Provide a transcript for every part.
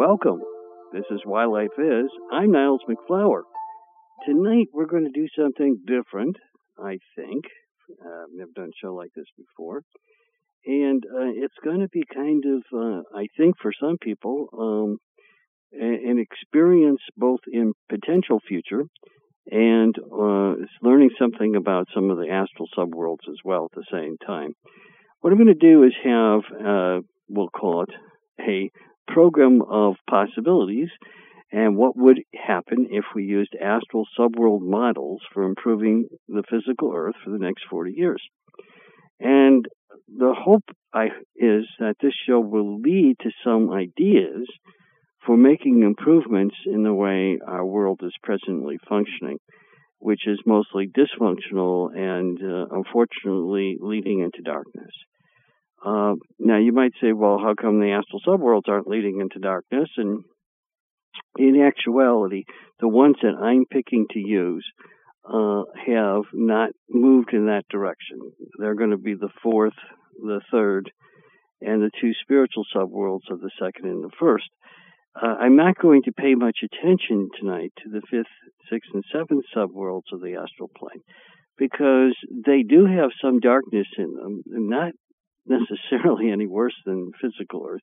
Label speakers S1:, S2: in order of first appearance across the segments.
S1: Welcome. This is Why Life Is. I'm Niles MacFlouer. Tonight we're going to do something different, I think. Uh, I've never done a show like this before. And uh, it's going to be kind of, uh, I think, for some people, um, an experience both in potential future and uh, learning something about some of the astral subworlds as well at the same time. What I'm going to do is have, uh, we'll call it a program of possibilities and what would happen if we used astral subworld models for improving the physical Earth for the next 40 years. And the hope I, is that this show will lead to some ideas for making improvements in the way our world is presently functioning, which is mostly dysfunctional and uh, unfortunately leading into darkness. Uh, now, you might say, well, how come the astral subworlds aren't leading into darkness? And in actuality, the ones that I'm picking to use uh, have not moved in that direction. They're going to be the fourth, the third, and the two spiritual subworlds of the second and the first. Uh, I'm not going to pay much attention tonight to the fifth, sixth, and seventh subworlds of the astral plane because they do have some darkness in them, not necessarily any worse than physical Earth,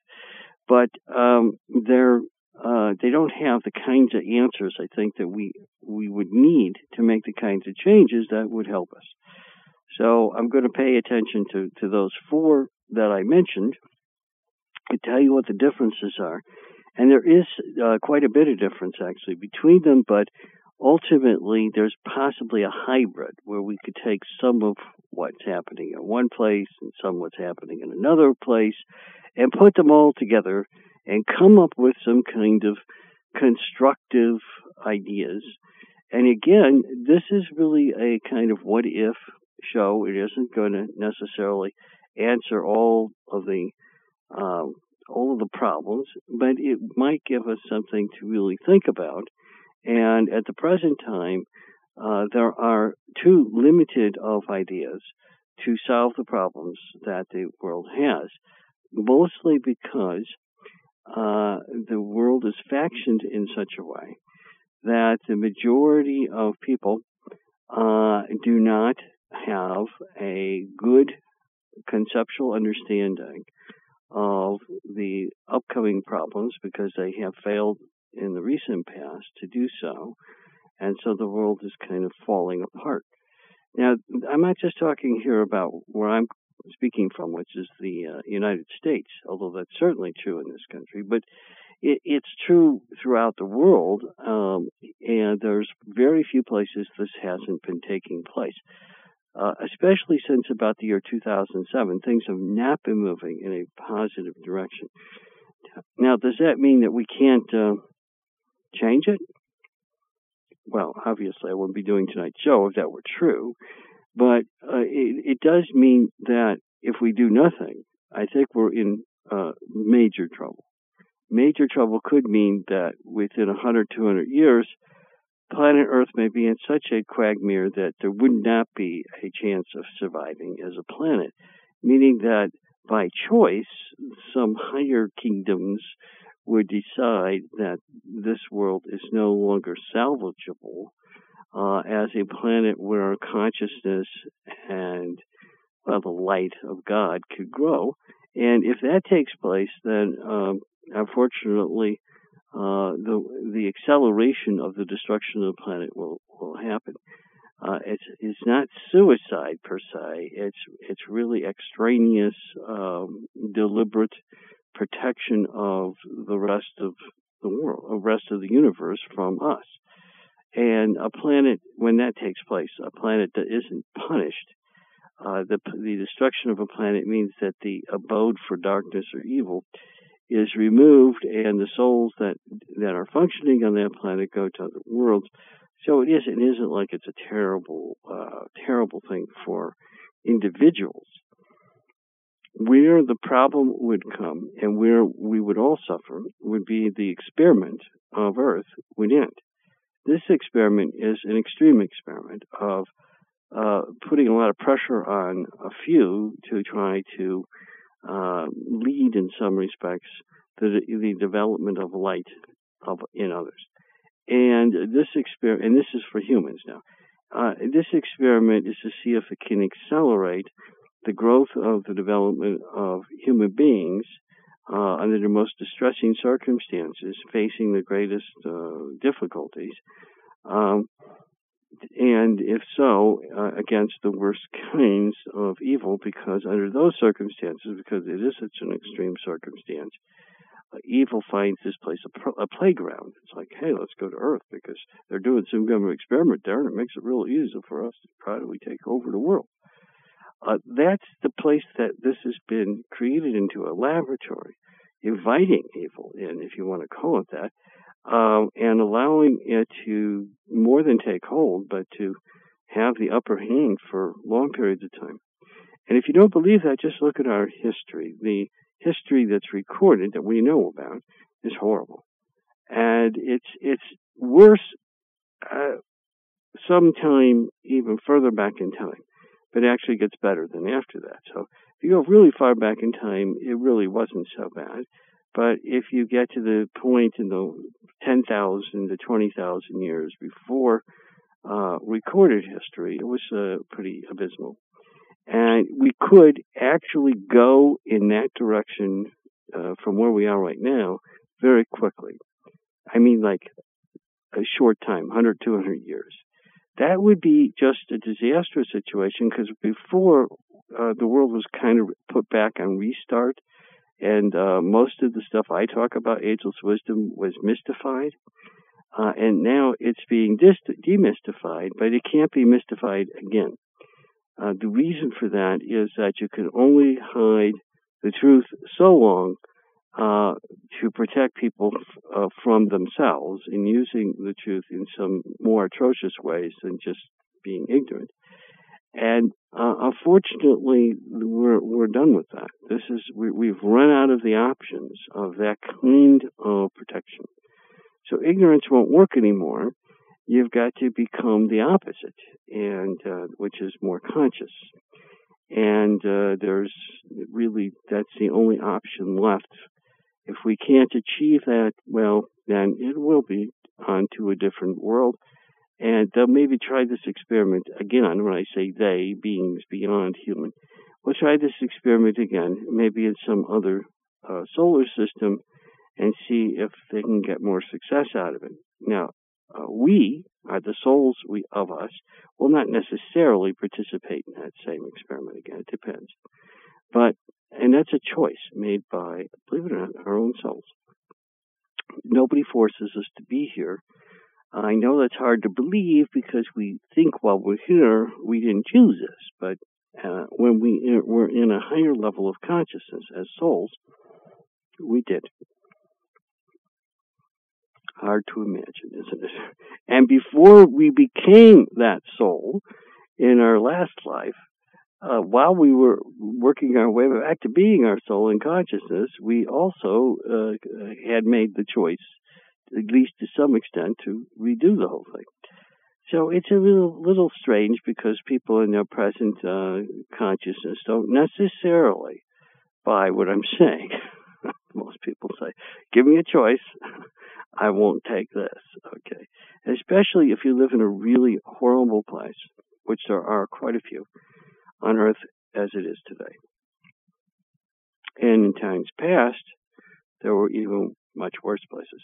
S1: but um, they're uh, they don't have the kinds of answers I think that we we would need to make the kinds of changes that would help us. So I'm going to pay attention to to those four that I mentioned and tell you what the differences are and there is uh, quite a bit of difference actually between them, but ultimately there's possibly a hybrid where we could take some of what's happening in one place and some what's happening in another place and put them all together and come up with some kind of constructive ideas. And again, this is really a kind of what if show. It isn't going to necessarily answer all of the um, all of the problems, but it might give us something to really think about. And at the present time, uh, there are too limited of ideas to solve the problems that the world has, mostly because uh, the world is factioned in such a way that the majority of people uh, do not have a good conceptual understanding of the upcoming problems because they have failed in the recent past to do so. And so the world is kind of falling apart. Now, I'm not just talking here about where I'm speaking from, which is the uh, United States, although that's certainly true in this country, but it, it's true throughout the world, um, and there's very few places this hasn't been taking place uh, especially since about the year 2007, things have not been moving in a positive direction. Now, does that mean that we can't uh, change it? Well, obviously, I wouldn't be doing tonight's show if that were true, but uh, it, it, does mean that if we do nothing, I think we're in uh, major trouble. Major trouble could mean that within 100, 200 years, planet Earth may be in such a quagmire that there would not be a chance of surviving as a planet, meaning that by choice, some higher kingdoms would decide that this world is no longer salvageable uh, as a planet where consciousness and well, the light of God could grow. And if that takes place, then um, unfortunately, uh, the the acceleration of the destruction of the planet will will happen. Uh, it's it's not suicide per se. It's it's really extraneous, um, deliberate protection of the rest of the world, the rest of the universe from us. And a planet, when that takes place, a planet that isn't punished, uh, the the destruction of a planet means that the abode for darkness or evil is removed and the souls that that are functioning on that planet go to other worlds. So it isn't, it isn't like it's a terrible, uh, terrible thing for individuals. Where the problem would come and where we would all suffer would be the experiment of Earth would end. This experiment is an extreme experiment of uh, putting a lot of pressure on a few to try to uh, lead in some respects the the development of light of in others. And this experiment, and this is for humans now. Uh, this experiment is to see if it can accelerate the growth of the development of human beings uh, under the most distressing circumstances, facing the greatest uh, difficulties, um, and if so, uh, against the worst kinds of evil, because under those circumstances, because it is such an extreme circumstance, uh, evil finds this place a, pro- a, playground. It's like, hey, let's go to Earth because they're doing some kind of experiment there, and it makes it real easy for us to try to take over the world. Uh, that's the place that this has been created into a laboratory, inviting evil in, if you want to call it that, um, and allowing it to more than take hold, but to have the upper hand for long periods of time. And if you don't believe that, just look at our history. The history that's recorded that we know about is horrible, and it's it's worse uh, sometime even further back in time, it actually gets better than after that. So if you go really far back in time, it really wasn't so bad. But if you get to the point in the 10,000 to 20,000 years before uh, recorded history, it was uh, pretty abysmal. And we could actually go in that direction uh, from where we are right now very quickly. I mean, like a short time, 100, 200 years. That would be just a disastrous situation because before uh, the world was kind of put back on restart, and uh, most of the stuff I talk about, Ageless wisdom, was mystified. Uh, and now it's being dis- demystified, but it can't be mystified again. Uh, the reason for that is that you can only hide the truth so long uh, to protect people uh, from themselves in using the truth in some more atrocious ways than just being ignorant. And uh, unfortunately, we're we're done with that. This is we, we've run out of the options of that kind of protection. So ignorance won't work anymore. You've got to become the opposite, and uh, which is more conscious. And uh, there's really that's the only option left. If we can't achieve that, well, then it will be on to a different world and they'll maybe try this experiment again. When I say they, beings beyond human, we'll try this experiment again, maybe in some other uh, solar system, and see if they can get more success out of it. Now, uh, we, are the souls we, of us, will not necessarily participate in that same experiment again. It depends. But, and that's a choice made by, believe it or not, our own souls. Nobody forces us to be here I know that's hard to believe because we think while we're here we didn't choose this, but uh, when we were in a higher level of consciousness as souls, we did. Hard to imagine, isn't it? And before we became that soul in our last life, uh, while we were working our way back to being our soul and consciousness, we also uh, had made the choice at least to some extent, to redo the whole thing. So it's a little, little strange because people in their present uh, consciousness don't necessarily buy what I'm saying. Most people say, "Give me a choice, I won't take this." Okay, especially if you live in a really horrible place, which there are quite a few on Earth as it is today. And in times past, there were even much worse places.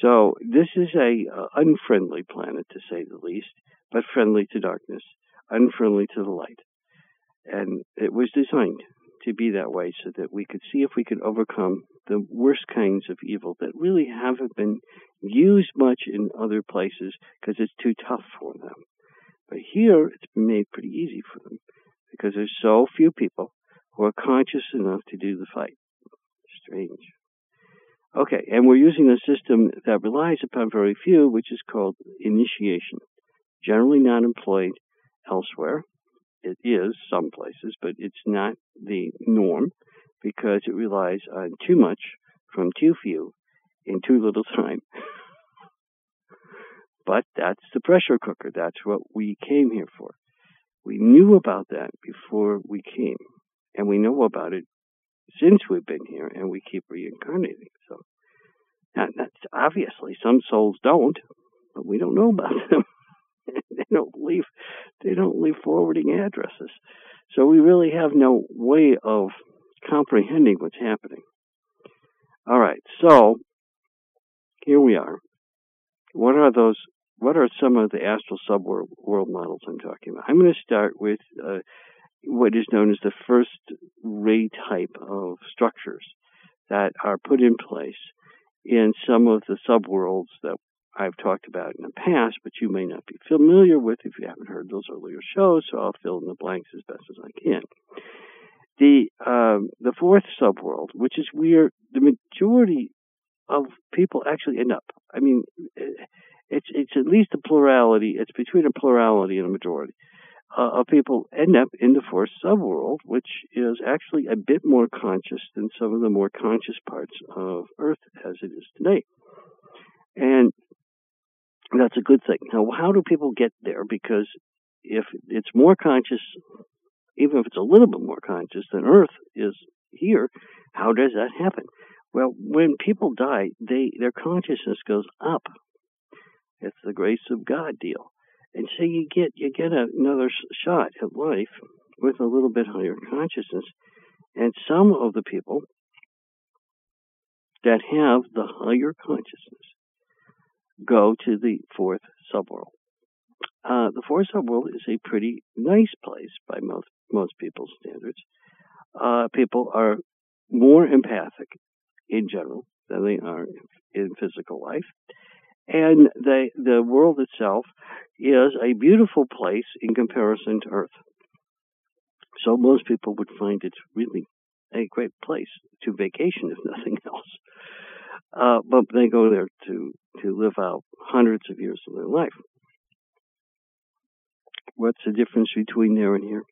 S1: So this is a uh, unfriendly planet to say the least, but friendly to darkness, unfriendly to the light. And it was designed to be that way so that we could see if we could overcome the worst kinds of evil that really haven't been used much in other places because it's too tough for them. But here it's been made pretty easy for them because there's so few people who are conscious enough to do the fight. Strange. Okay, and we're using a system that relies upon very few, which is called initiation. Generally not employed elsewhere. It is some places, but it's not the norm because it relies on too much from too few in too little time. But that's the pressure cooker. That's what we came here for. We knew about that before we came, and we know about it since we've been here, and we keep reincarnating. So, and that's obviously some souls don't, but we don't know about them. they don't leave. They don't leave forwarding addresses. So we really have no way of comprehending what's happening. All right, so here we are. What are those? What are some of the astral subworld world models I'm talking about? I'm going to start with uh, what is known as the first ray type of structures that are put in place in some of the subworlds that I've talked about in the past, but you may not be familiar with if you haven't heard those earlier shows, so I'll fill in the blanks as best as I can. The um, the fourth subworld, which is where the majority of people actually end up. I mean, it's it's at least a plurality. It's between a plurality and a majority uh, of people end up in the fourth subworld, which is actually a bit more conscious than some of the more conscious parts of Earth as it is today. And that's a good thing. Now, how do people get there? Because if it's more conscious, even if it's a little bit more conscious than Earth is here, how does that happen? Well, when people die, they their consciousness goes up. It's the grace of God deal, and so you get you get another shot at life with a little bit higher consciousness. And some of the people that have the higher consciousness go to the fourth subworld. Uh, the fourth subworld is a pretty nice place by most most people's standards. Uh, people are more empathic in general than they are in physical life, and the the world itself is a beautiful place in comparison to Earth. So most people would find it really a great place to vacation, if nothing else. Uh, but they go there to to live out hundreds of years of their life. What's the difference between there and here?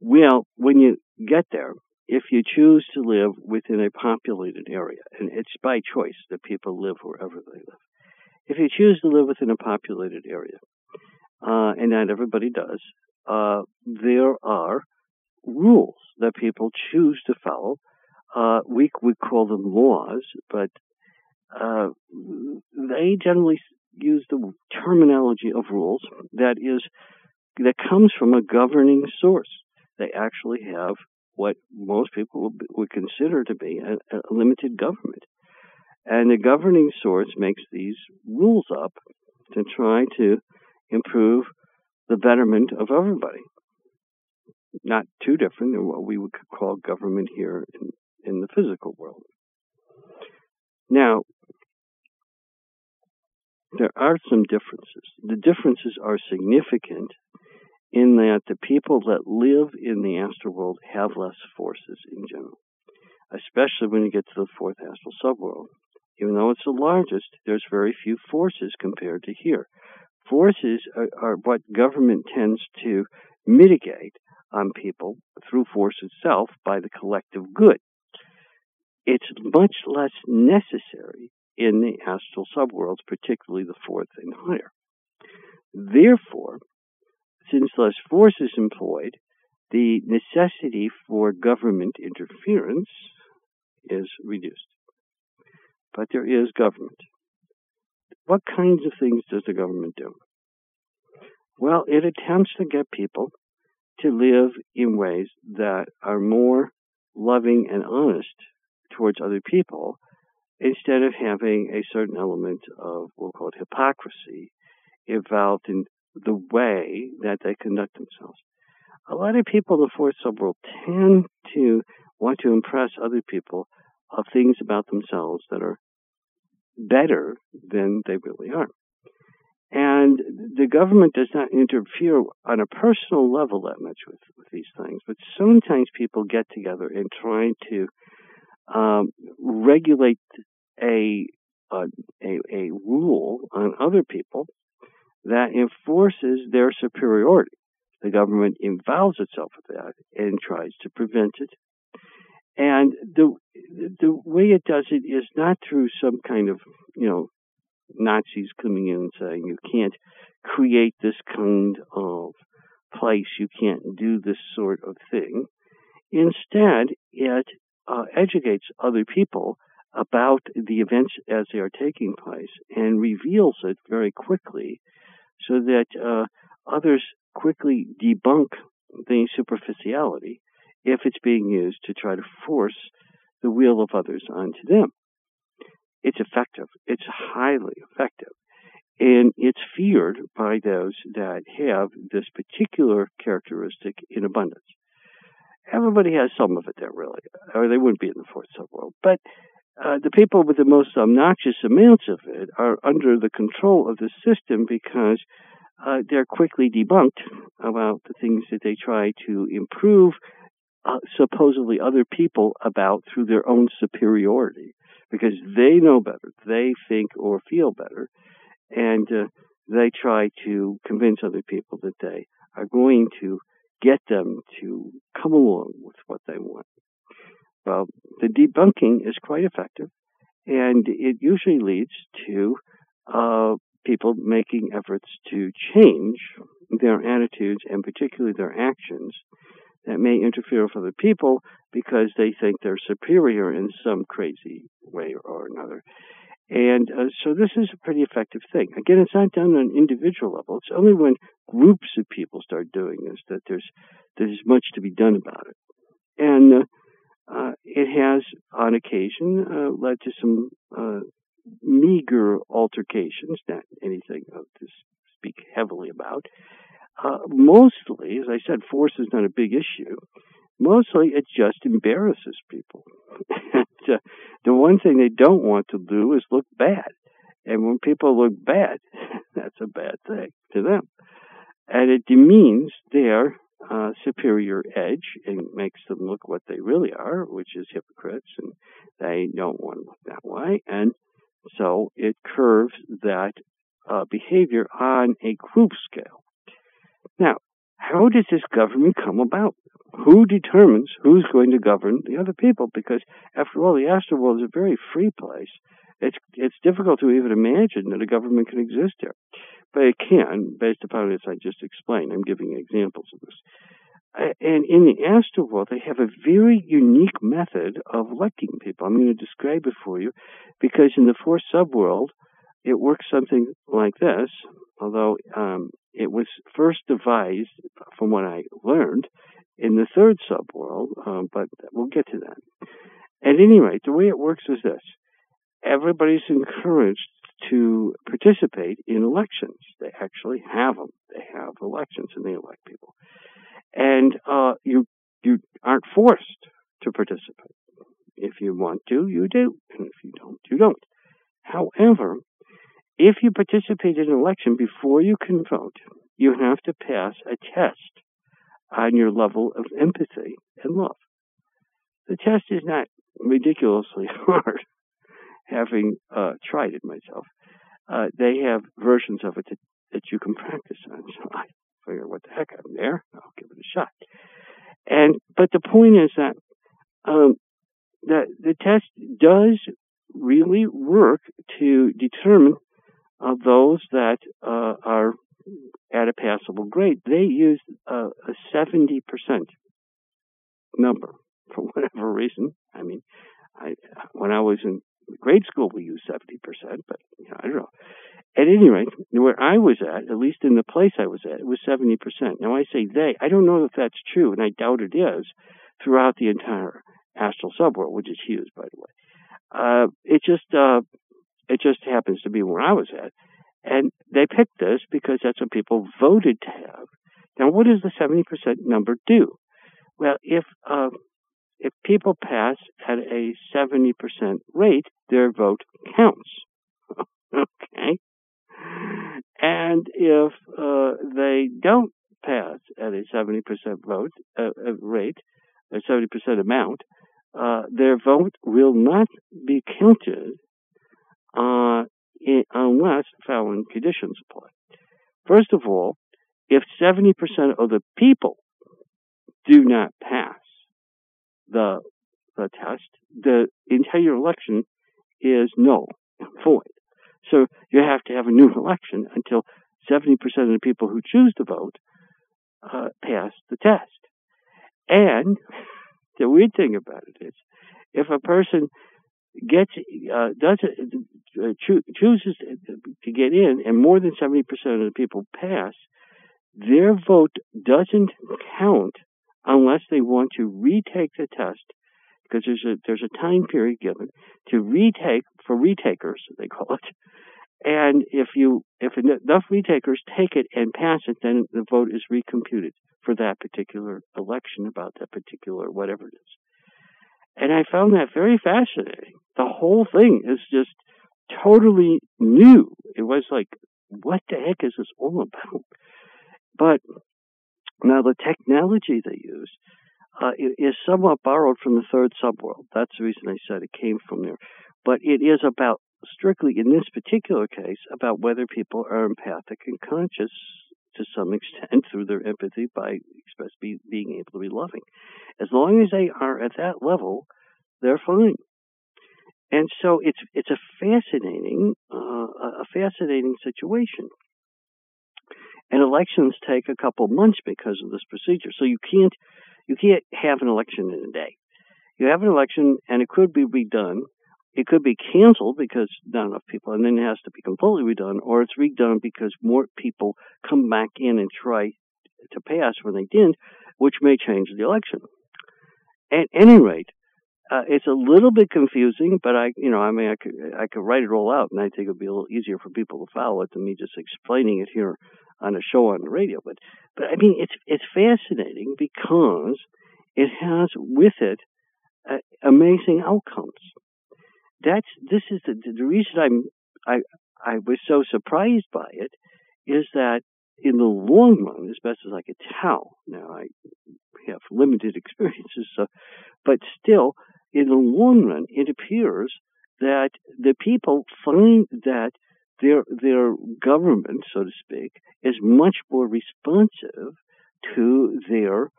S1: Well, when you get there, if you choose to live within a populated area, and it's by choice that people live wherever they live, if you choose to live within a populated area, uh, and not everybody does, uh, there are rules that people choose to follow. Uh, we call them laws, but uh, they generally use the terminology of rules that is that comes from a governing source. They actually have what most people would, would consider to be a, a limited government. And the governing source makes these rules up to try to improve the betterment of everybody. Not too different than what we would call government here in, in the physical world. Now, there are some differences. The differences are significant in that the people that live in the astral world have less forces in general, especially when you get to the fourth astral subworld. Even though it's the largest, there's very few forces compared to here. Forces are, are what government tends to mitigate on people through force itself by the collective good. It's much less necessary in the astral subworlds, particularly the fourth and higher. Therefore, since less force is employed, the necessity for government interference is reduced. But there is government. What kinds of things does the government do? Well, it attempts to get people to live in ways that are more loving and honest towards other people instead of having a certain element of, what we'll call it hypocrisy, involved in the way that they conduct themselves. A lot of people in the fourth subworld tend to want to impress other people of things about themselves that are better than they really are. And the government does not interfere on a personal level that much with, with these things, but sometimes people get together and try to um, regulate a, a, a a rule on other people that enforces their superiority. The government involves itself with that and tries to prevent it. And the the way it does it is not through some kind of you know Nazis coming in and saying you can't create this kind of place, you can't do this sort of thing. Instead, it uh, educates other people about the events as they are taking place and reveals it very quickly so that uh, others quickly debunk the superficiality if it's being used to try to force the will of others onto them. It's effective. It's highly effective. And it's feared by those that have this particular characteristic in abundance. Everybody has some of it there, really, or they wouldn't be in the fourth subworld. But uh, the people with the most obnoxious amounts of it are under the control of the system because uh, they're quickly debunked about the things that they try to improve uh, supposedly other people about through their own superiority because they know better, they think or feel better, and uh, they try to convince other people that they are going to get them to come along with what they want. Well, the debunking is quite effective, and it usually leads to uh, people making efforts to change their attitudes and particularly their actions that may interfere with other people because they think they're superior in some crazy way or another. And uh, so this is a pretty effective thing. Again, it's not done on an individual level. It's only when groups of people start doing this that there's there's much to be done about it. And uh, uh, it has, on occasion, uh, led to some uh, meager altercations, not anything to speak heavily about. Uh, mostly, as I said, force is not a big issue. Mostly, it just embarrasses people. and, uh, the one thing they don't want to do is look bad. And when people look bad, that's a bad thing to them. And it demeans their uh, superior edge and makes them look what they really are, which is hypocrites, and they don't want to look that way. And so it curves that uh, behavior on a group scale. Now, how does this government come about? Who determines who's going to govern the other people? Because after all, the astral world is a very free place. It's it's difficult to even imagine that a government can exist here, but it can, based upon as I just explained. I'm giving examples of this. And in the astral world, they have a very unique method of electing people. I'm going to describe it for you because in the fourth subworld, it works something like this, although um, it was first devised, from what I learned, in the third subworld, um, but we'll get to that. At any rate, the way it works is this everybody's encouraged to participate in elections. They actually have them. They have elections and they elect people. And uh, you you aren't forced to participate. If you want to, you do, and if you don't, you don't. However, if you participate in an election before you can vote, you have to pass a test on your level of empathy and love. The test is not ridiculously hard, having uh, tried it myself. Uh, they have versions of it that, that you can practice on. So I figure, what the heck, I'm there. I'll give it a shot. And but the point is that um, that the test does really work to determine uh, those that uh, are at a passable grade. They use a, a 70% number for whatever reason. I mean, I, when I was in grade school, we used 70%, but you know, I don't know. At any rate, where I was at, at least in the place I was at, it was 70%. Now I say they. I don't know if that's true, and I doubt it is, throughout the entire astral subworld, which is huge, by the way. Uh, it just, uh, it just happens to be where I was at. And they picked this because that's what people voted to have. Now, what does the 70% number do? Well, if, uh, if people pass at a 70% rate, their vote counts. okay? And if uh, they don't pass at a 70% vote uh, uh, rate, a 70% amount, uh, their vote will not be counted uh, unless following conditions apply. First of all, if 70% of the people do not pass the, the test, the entire election is null, and void. So you have to have a new election until 70% of the people who choose to vote uh, pass the test. And the weird thing about it is, if a person gets uh, does uh, cho- chooses to get in, and more than seventy percent of the people pass, their vote doesn't count unless they want to retake the test because there's a there's a time period given to retake for retakers they call it. And if you if enough retakers take it and pass it then the vote is recomputed for that particular election about that particular whatever it is and i found that very fascinating the whole thing is just totally new it was like what the heck is this all about but now the technology they use uh, is somewhat borrowed from the third subworld. That's the reason I said it came from there. But it is about strictly in this particular case about whether people are empathic and conscious to some extent through their empathy by express be, being able to be loving. As long as they are at that level, they're fine. And so it's it's a fascinating uh, a fascinating situation. And elections take a couple months because of this procedure. So you can't you can't have an election in a day. You have an election and it could be redone. It could be canceled because not enough people, and then it has to be completely redone, or it's redone because more people come back in and try to pass when they didn't, which may change the election. At any rate, uh, it's a little bit confusing, but I, you know, I mean, I could, I could write it all out, and I think it'd be a little easier for people to follow it than me just explaining it here on a show on the radio. But, but I mean, it's it's fascinating because it has with it uh, amazing outcomes. That's this is the the reason I'm I I was so surprised by it is that in the long run, as best as I could tell, now I have limited experiences, so, but still, in the long run, it appears that the people find that their their government, so to speak, is much more responsive to their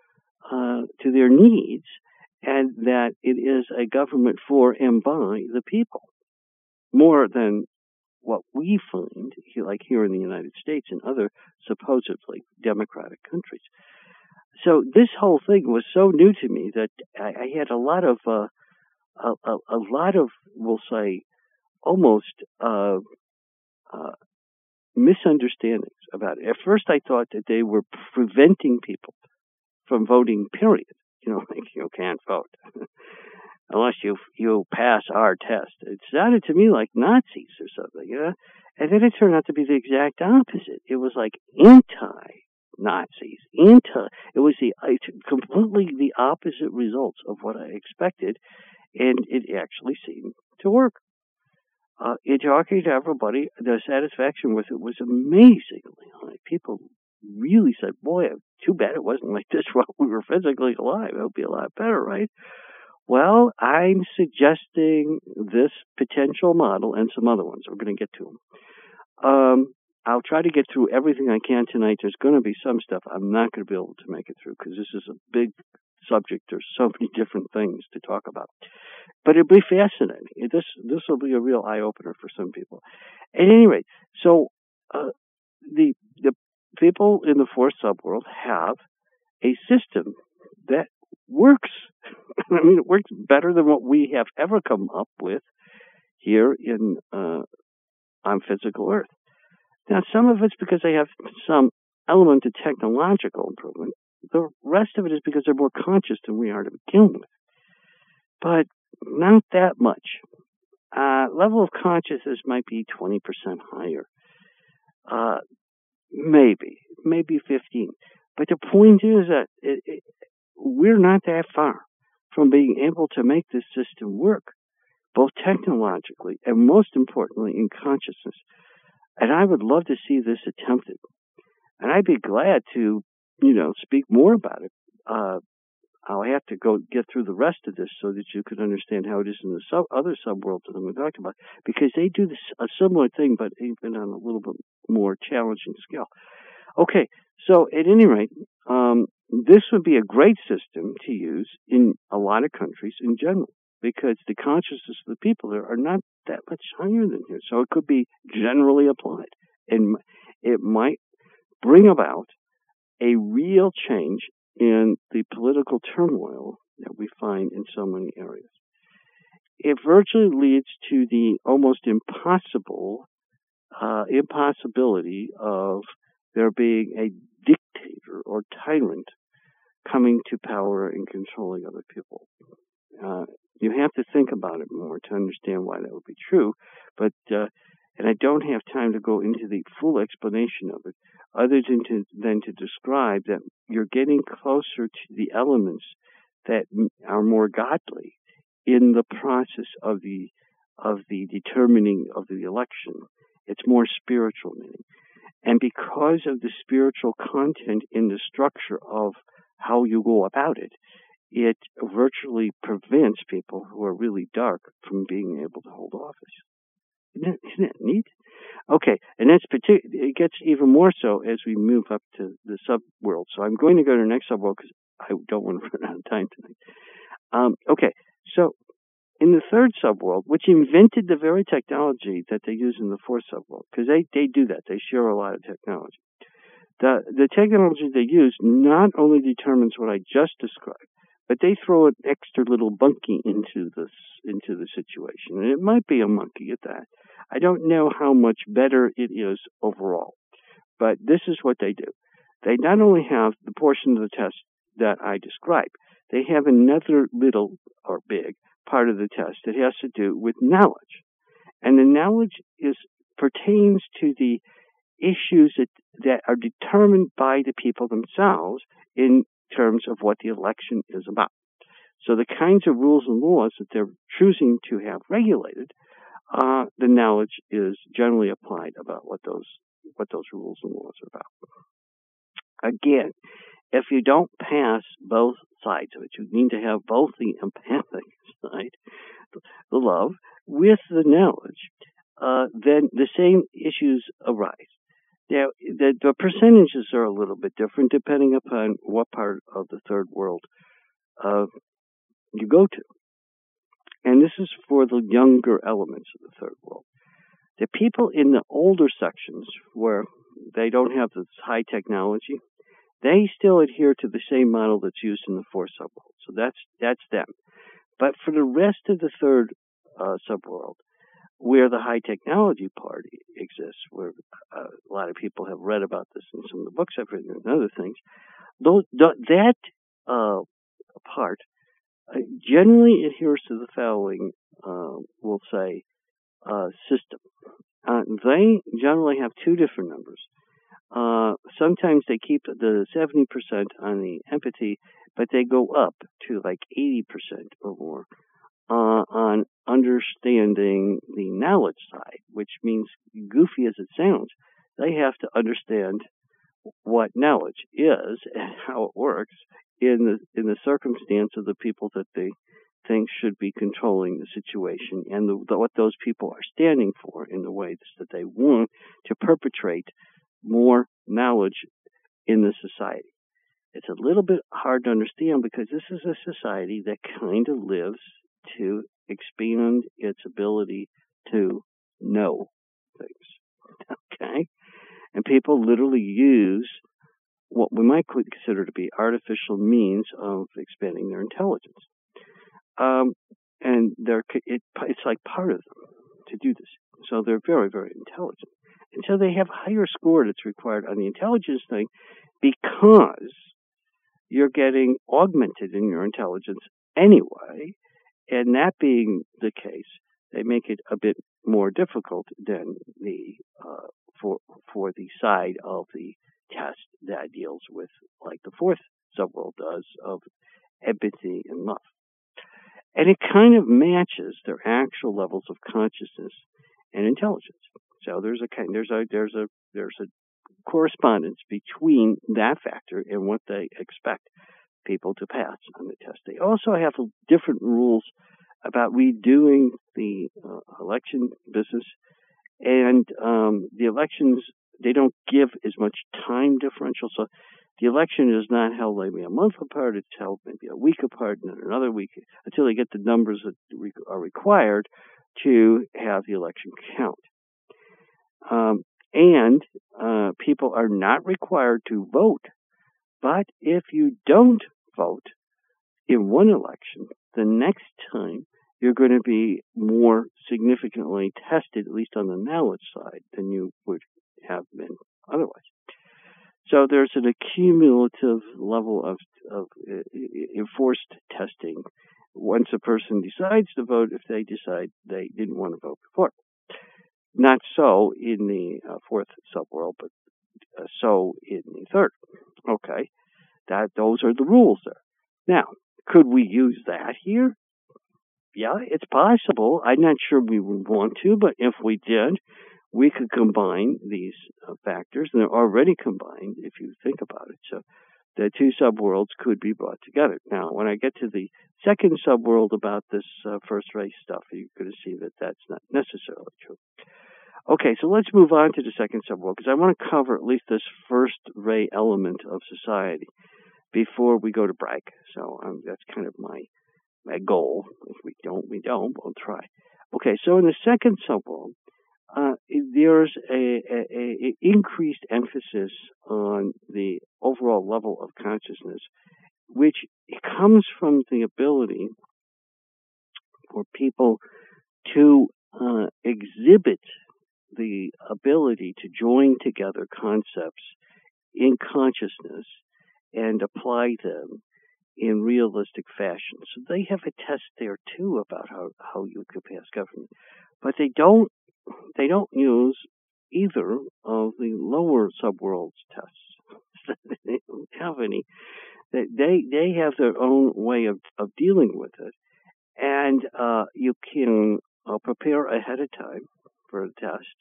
S1: uh, to their needs, and that it is a government for and by the people, more than what we find, like here in the United States and other supposedly democratic countries. So this whole thing was so new to me that I, had a lot of uh, a, a, a, lot of, we'll say, almost uh, uh, misunderstandings about it. At first, I thought that they were preventing people from voting. Period. You know, like you can't vote unless you you pass our test. It sounded to me like Nazis or something, you know. And then it turned out to be the exact opposite. It was like anti Nazis, anti. It was the completely the opposite results of what I expected, and it actually seemed to work uh, in talking to everybody, the satisfaction with it was amazingly high. People really said, "Boy, too bad it wasn't like this while we were physically alive. It would be a lot better, right?" Well, I'm suggesting this potential model and some other ones. We're going to get to them. Um, I'll try to get through everything I can tonight. There's going to be some stuff I'm not going to be able to make it through because this is a big subject. There's so many different things to talk about but it'll be fascinating. This this will be a real eye opener for some people. At any rate, so uh, the the people in the fourth subworld have a system that works. I mean, it works better than what we have ever come up with here in uh, on physical Earth. Now, some of it's because they have some element of technological improvement. The rest of it is because they're more conscious than we are to begin with. But not that much. Uh, level of consciousness might be 20% higher. Uh, maybe, maybe 15. But the point is that it, it, we're not that far from being able to make this system work, both technologically and most importantly in consciousness. And I would love to see this attempted. And I'd be glad to, you know, speak more about it. Uh, I'll have to go get through the rest of this so that you can understand how it is in the sub, other subworlds that I'm talking about, because they do this, a similar thing, but even on a little bit more challenging scale. Okay, so at any rate, um, this would be a great system to use in a lot of countries in general, because the consciousness of the people there are not that much higher than here. So it could be generally applied, and it might bring about a real change in the political turmoil that we find in so many areas. it virtually leads to the almost impossible uh, impossibility of there being a dictator or tyrant coming to power and controlling other people. Uh, you have to think about it more to understand why that would be true, but uh, and I don't have time to go into the full explanation of it, other than to, than to describe that you're getting closer to the elements that are more godly in the process of the of the determining of the election. It's more spiritual meaning. And because of the spiritual content in the structure of how you go about it, it virtually prevents people who are really dark from being able to hold office. Isn't that, isn't that neat? Okay, and that's partic- it gets even more so as we move up to the subworld. So I'm going to go to the next subworld because I don't want to run out of time tonight. Um, okay, so in the third subworld, which invented the very technology that they use in the fourth subworld, because they, they do that, they share a lot of technology. The, the technology they use not only determines what I just described, but they throw an extra little monkey into this into the situation, and it might be a monkey at that. I don't know how much better it is overall, but this is what they do. They not only have the portion of the test that I described, they have another little or big part of the test that has to do with knowledge. And the knowledge is pertains to the issues that, that are determined by the people themselves in terms of what the election is about. So the kinds of rules and laws that they're choosing to have regulated, uh, the knowledge is generally applied about what those what those rules and laws are about. Again, if you don't pass both sides of it, you need to have both the empathic side, the love, with the knowledge, uh, then the same issues arise. Now, the, the percentages are a little bit different depending upon what part of the third world uh, you go to. And this is for the younger elements of the third world. The people in the older sections where they don't have this high technology, they still adhere to the same model that's used in the fourth subworld. So that's that's them. But for the rest of the third uh, subworld, where the high technology part exists, where uh, a lot of people have read about this in some of the books I've written and other things, those, that uh, part uh, generally adheres to the following, uh, we'll say, uh, system. they generally have two different numbers. Uh, sometimes they keep the 70% on the empathy, but they go up to like 80% or more uh, on understanding the knowledge side, which means goofy as it sounds, they have to understand what knowledge is and how it works in the in the circumstance of the people that they think should be controlling the situation and the, the, what those people are standing for in the ways that they want to perpetrate more knowledge in the society. It's a little bit hard to understand because this is a society that kind of lives to expand its ability to know things. Okay? And people literally use what we might consider to be artificial means of expanding their intelligence. Um, and it, it's like part of them to do this. So they're very, very intelligent. And so they have higher score that's required on the intelligence thing because you're getting augmented in your intelligence anyway. And that being the case, they make it a bit more difficult than the uh, for for the side of the test that deals with like the fourth subworld does of empathy and love. And it kind of matches their actual levels of consciousness and intelligence. So there's a kind there's a there's a there's a correspondence between that factor and what they expect people to pass on the test. They also have different rules about redoing the uh, election business, and um, the elections they don't give as much time differential. So the election is not held maybe a month apart; it's held maybe a week apart and then another week until they get the numbers that are required to have the election count. Um, and uh, people are not required to vote. But if you don't vote in one election, the next time you're going to be more significantly tested, at least on the knowledge side, than you would have been otherwise. So there's an accumulative level of, of uh, enforced testing once a person decides to vote if they decide they didn't want to vote before. Not so in the uh, fourth subworld, but uh, so in the third. Okay, that those are the rules there. Now, could we use that here? Yeah, it's possible. I'm not sure we would want to, but if we did, we could combine these uh, factors, and they're already combined if you think about it. So the two subworlds could be brought together. Now, when I get to the second subworld about this uh, first ray stuff, you're going to see that that's not necessarily true. Okay, so let's move on to the second subworld because I want to cover at least this first ray element of society before we go to Bragg. So um, that's kind of my my goal. If we don't, we don't. We'll try. Okay, so in the second subworld, uh, there's a, a, a, increased emphasis on the overall level of consciousness, which comes from the ability for people to uh, exhibit the ability to join together concepts in consciousness and apply them in realistic fashion. So they have a test there too about how, how you could pass government. But they don't they don't use either of the lower subworlds tests. they don't have any. They they they have their own way of, of dealing with it, and uh, you can uh, prepare ahead of time for a test,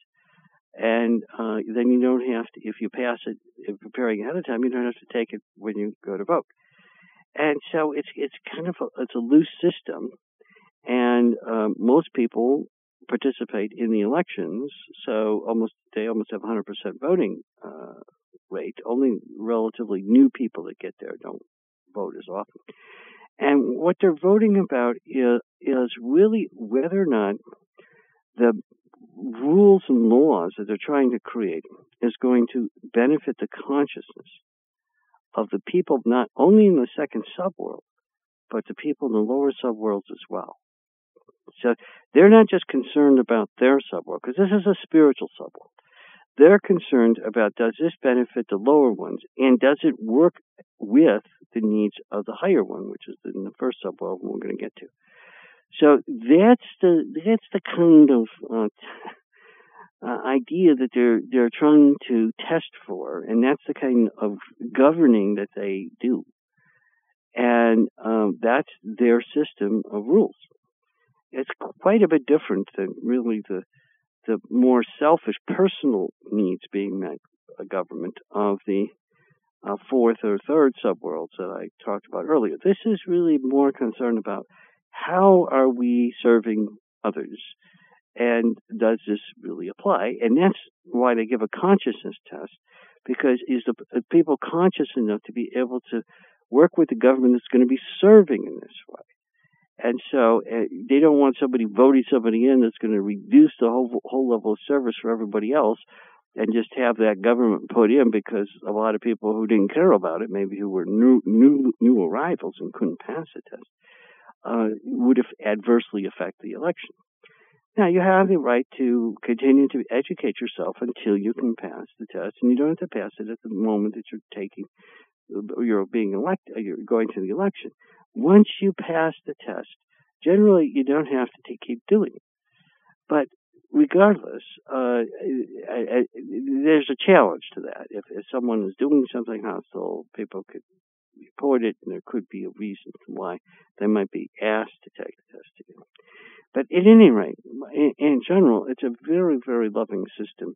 S1: and uh, then you don't have to. If you pass it, if preparing ahead of time, you don't have to take it when you go to vote. And so it's it's kind of a, it's a loose system, and um, most people participate in the elections. So almost they almost have 100% voting uh, rate. Only relatively new people that get there don't vote as often. And what they're voting about is, is really whether or not the rules and laws that they're trying to create is going to benefit the consciousness of the people not only in the second subworld, but the people in the lower subworlds as well. So they're not just concerned about their subworld, because this is a spiritual subworld. They're concerned about does this benefit the lower ones, and does it work with the needs of the higher one, which is in the first subworld we're going to get to. So that's the that's the kind of uh, uh, idea that they're they're trying to test for, and that's the kind of governing that they do, and um, that's their system of rules. It's quite a bit different than really the the more selfish personal needs being met a government of the uh, fourth or third subworlds that I talked about earlier. This is really more concerned about how are we serving others and does this really apply? And that's why they give a consciousness test, because is the people conscious enough to be able to work with the government that's going to be serving in this way? And so uh, they don't want somebody voting somebody in that's going to reduce the whole whole level of service for everybody else, and just have that government put in because a lot of people who didn't care about it, maybe who were new new new arrivals and couldn't pass the test, uh, would adversely affect the election. Now, you have the right to continue to educate yourself until you can pass the test, and you don't have to pass it at the moment that you're taking, you're being elected, you're going to the election. Once you pass the test, generally you don't have to keep doing it. But regardless, uh, I, I, there's a challenge to that. If, if someone is doing something hostile, people could report it, and there could be a reason why they might be asked to take the test again. But at any rate, in, in general, it's a very, very loving system,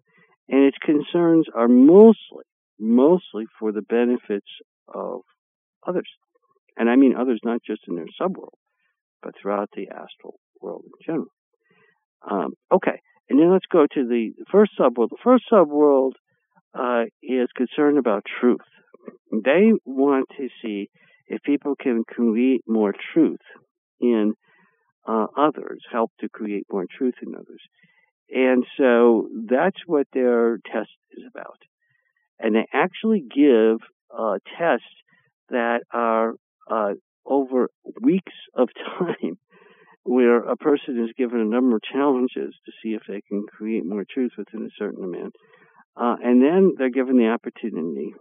S1: and its concerns are mostly, mostly for the benefits of others. And I mean others not just in their subworld, but throughout the astral world in general. Um, okay, and then let's go to the first subworld. The first subworld uh, is concerned about truth. They want to see if people can create more truth in uh, others, help to create more truth in others. And so that's what their test is about. And they actually give uh, tests that are uh, over weeks of time where a person is given a number of challenges to see if they can create more truth within a certain amount. Uh, and then they're given the opportunity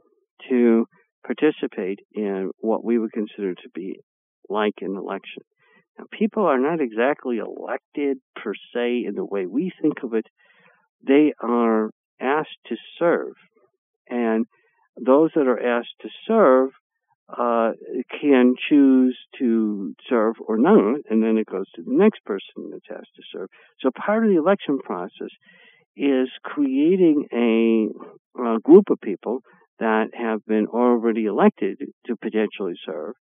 S1: to participate in what we would consider to be like an election. Now, people are not exactly elected per se in the way we think of it. They are asked to serve. And those that are asked to serve uh, can choose to serve or not, and then it goes to the next person that's asked to serve. So part of the election process is creating a, a group of people that have been already elected to potentially serve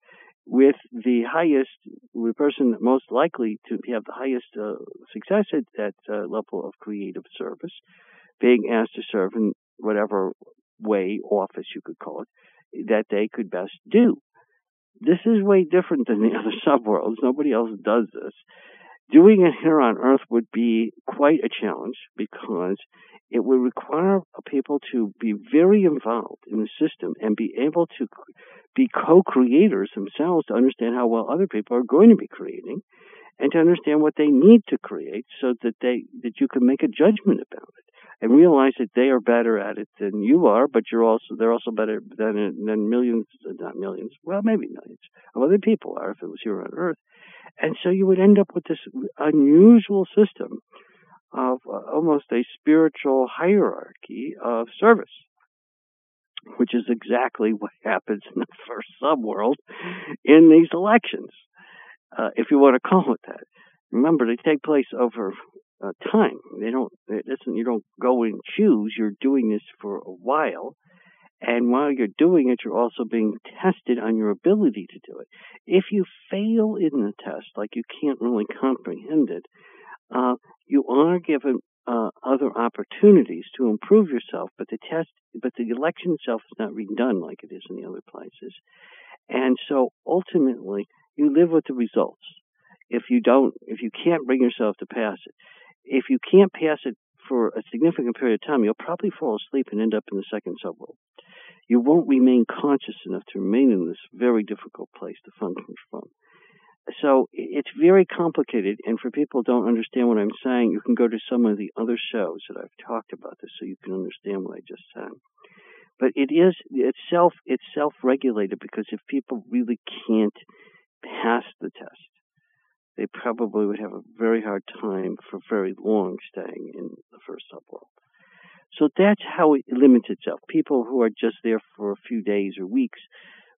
S1: with the highest, the person most likely to have the highest uh, success at that uh, level of creative service, being asked to serve in whatever way, office you could call it, that they could best do. This is way different than the other subworlds. Nobody else does this. Doing it here on Earth would be quite a challenge because it would require people to be very involved in the system and be able to be co-creators themselves to understand how well other people are going to be creating and to understand what they need to create so that they that you can make a judgment about it and realize that they are better at it than you are, but you're also they're also better than than millions, not millions, well maybe millions of other people are if it was here on Earth, and so you would end up with this unusual system of uh, almost a spiritual hierarchy of service, which is exactly what happens in the first subworld in these elections, uh, if you want to call it that. Remember, they take place over uh, time. They don't. It isn't. You don't go and choose. You're doing this for a while, and while you're doing it, you're also being tested on your ability to do it. If you fail in the test, like you can't really comprehend it, uh, you are given uh, other opportunities to improve yourself. But the test, but the election itself is not redone like it is in the other places, and so ultimately you live with the results if you don't, if you can't bring yourself to pass it if you can't pass it for a significant period of time, you'll probably fall asleep and end up in the second subworld. You won't remain conscious enough to remain in this very difficult place to function from. So it's very complicated, and for people who don't understand what I'm saying, you can go to some of the other shows that I've talked about this, so you can understand what I just said. But it is it's self it's self regulated because if people really can't pass the test, they probably would have a very hard time for very long staying in the first subworld. So that's how it limits itself. People who are just there for a few days or weeks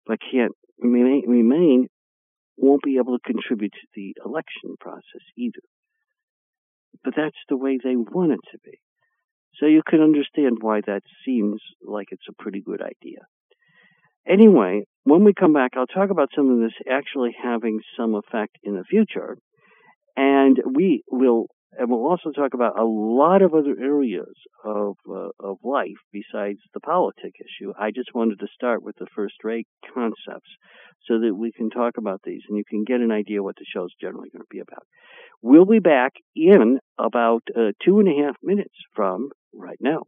S1: but can't remain, won't be able to contribute to the election process either. But that's the way they want it to be. So you can understand why that seems like it's a pretty good idea. Anyway, when we come back, I'll talk about some of this actually having some effect in the future. And we will, and we'll also talk about a lot of other areas of, uh, of life besides the politic issue. I just wanted to start with the first ray concepts so that we can talk about these and you can get an idea what the show is generally going to be about. We'll be back in about uh, two and a half minutes from right now.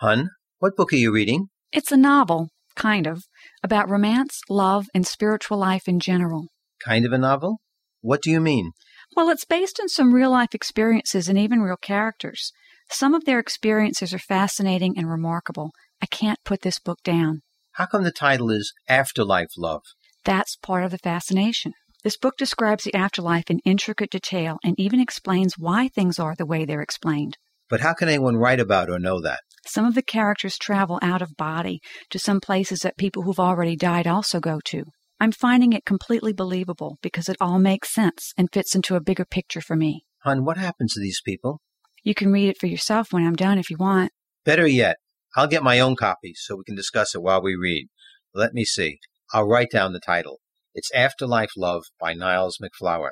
S2: Hun, what book are you reading?
S3: It's a novel kind of, about romance, love, and spiritual life in general.
S2: Kind of a novel? What do you mean?
S3: Well, it's based on some real life experiences and even real characters. Some of their experiences are fascinating and remarkable. I can't put this book down.
S2: How come the title is Afterlife Love?
S3: That's part of the fascination. This book describes the afterlife in intricate detail and even explains why things are the way they're explained.
S2: But how can anyone write about or know that?
S3: Some of the characters travel out of body to some places that people who've already died also go to. I'm finding it completely believable because it all makes sense and fits into a bigger picture for me.
S2: Hun, what happens to these people?
S3: You can read it for yourself when I'm done if you want.
S2: Better yet, I'll get my own copy so we can discuss it while we read. Let me see. I'll write down the title. It's Afterlife Love by Niles MacFlouer.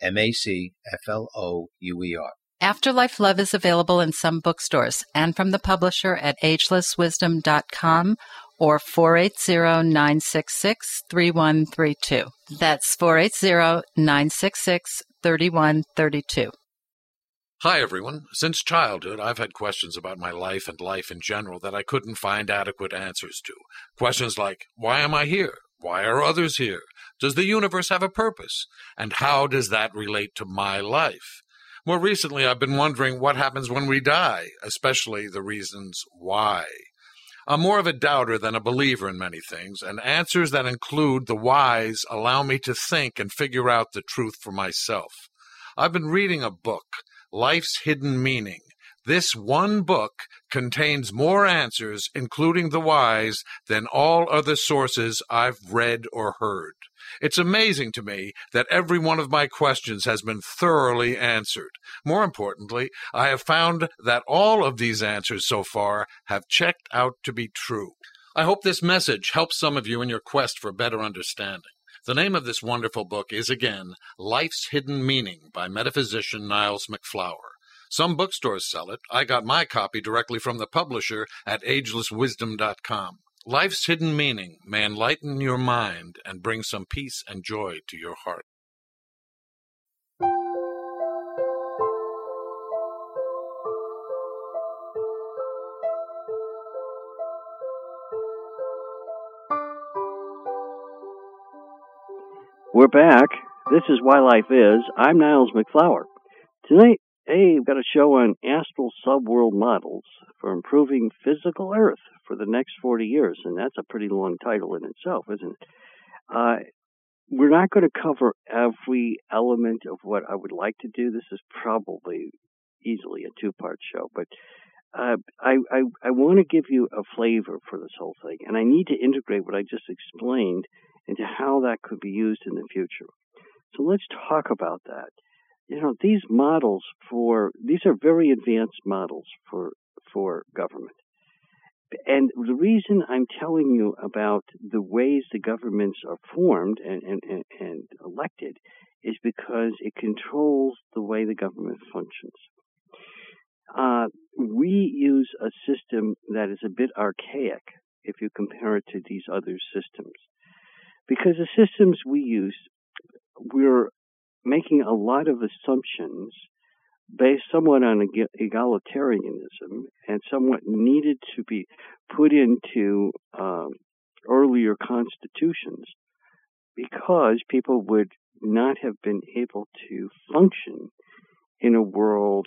S2: M A C F L O U E R.
S4: Afterlife Love is available in some bookstores and from the publisher at agelesswisdom.com or 480-966-3132. That's 480-966-3132.
S5: Hi, everyone. Since childhood, I've had questions about my life and life in general that I couldn't find adequate answers to. Questions like, why am I here? Why are others here? Does the universe have a purpose? And how does that relate to my life? More recently, I've been wondering what happens when we die, especially the reasons why. I'm more of a doubter than a believer in many things, and answers that include the whys allow me to think and figure out the truth for myself. I've been reading a book, Life's Hidden Meaning. This one book contains more answers, including the whys, than all other sources I've read or heard. It's amazing to me that every one of my questions has been thoroughly answered. More importantly, I have found that all of these answers so far have checked out to be true. I hope this message helps some of you in your quest for better understanding. The name of this wonderful book is again Life's Hidden Meaning by metaphysician Niles MacFlouer. Some bookstores sell it. I got my copy directly from the publisher at agelesswisdom.com. Life's hidden meaning may enlighten your mind and bring some peace and joy to your heart.
S1: We're back. This is Why Life Is. I'm Niles MacFlouer. Tonight, hey, we've got a show on astral subworld models for improving physical Earth for the next 40 years, and that's a pretty long title in itself, isn't it? Uh, we're not going to cover every element of what I would like to do. This is probably easily a two-part show, but uh, I, I, I want to give you a flavor for this whole thing, and I need to integrate what I just explained into how that could be used in the future. So let's talk about that. You know, these models for these are very advanced models for for government. And the reason I'm telling you about the ways the governments are formed and, and, and, elected is because it controls the way the government functions. Uh, we use a system that is a bit archaic if you compare it to these other systems. Because the systems we use, we're making a lot of assumptions based somewhat on egalitarianism and somewhat needed to be put into um, earlier constitutions because people would not have been able to function in a world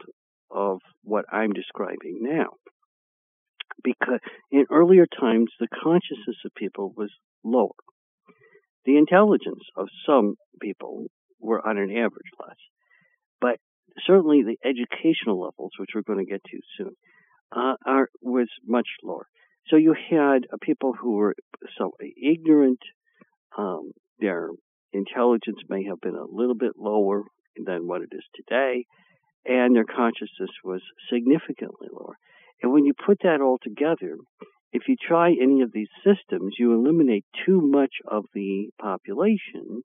S1: of what I'm describing now. Because in earlier times, the consciousness of people was lower. The intelligence of some people were on an average less. But certainly the educational levels, which we're going to get to soon, uh, are was much lower. So you had uh, people who were so ignorant. Um, their intelligence may have been a little bit lower than what it is today, and their consciousness was significantly lower. And when you put that all together, if you try any of these systems, you eliminate too much of the population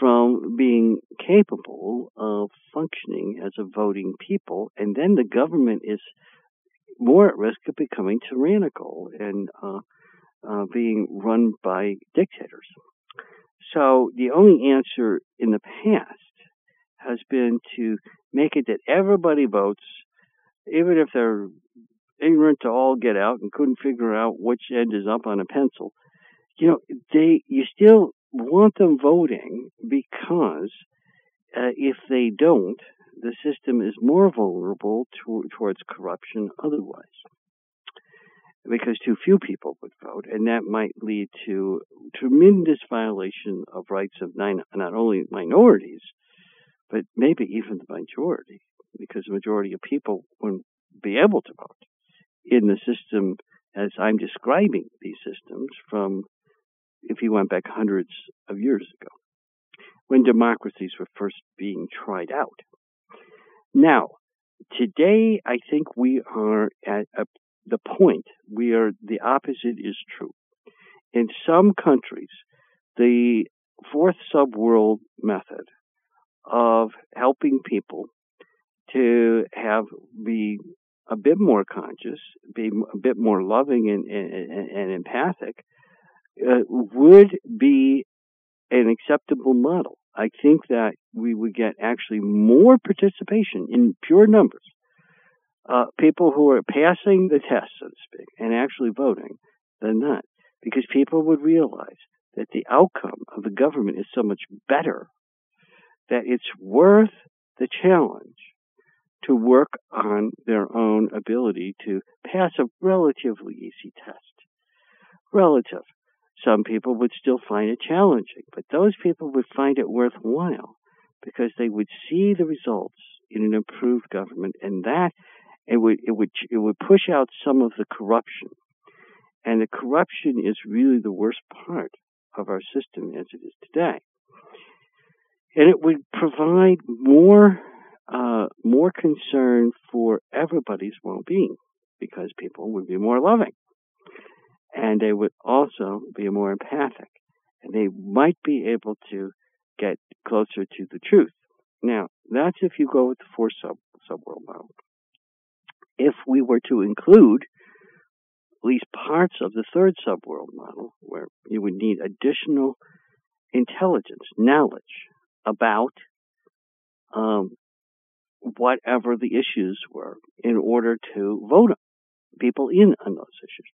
S1: from being capable of functioning as a voting people, and then the government is more at risk of becoming tyrannical and uh, uh, being run by dictators. So the only answer in the past has been to make it that everybody votes, even if they're ignorant to all get out and couldn't figure out which end is up on a pencil. You know, they you still want them voting because uh, if they don't, the system is more vulnerable to, towards corruption otherwise. Because too few people would vote, and that might lead to tremendous violation of rights of nine, not only minorities, but maybe even the majority, because the majority of people wouldn't be able to vote in the system as I'm describing these systems from if you went back hundreds of years ago, when democracies were first being tried out. Now, today, I think we are at a, the point where the opposite is true. In some countries, the fourth subworld method of helping people to have be a bit more conscious, be a bit more loving and, and, and empathic, uh, would be an acceptable model. I think that we would get actually more participation in pure numbers, uh, people who are passing the test, so to speak, and actually voting than not, because people would realize that the outcome of the government is so much better that it's worth the challenge to work on their own ability to pass a relatively easy test. Relative. Some people would still find it challenging, but those people would find it worthwhile because they would see the results in an improved government and that it would it would it would push out some of the corruption. And the corruption is really the worst part of our system as it is today. And it would provide more uh, more concern for everybody's well-being because people would be more loving and they would also be more empathic and they might be able to get closer to the truth. Now, that's if you go with the four sub subworld model. If we were to include at least parts of the third subworld model, where you would need additional intelligence, knowledge about um, whatever the issues were in order to vote people in on those issues.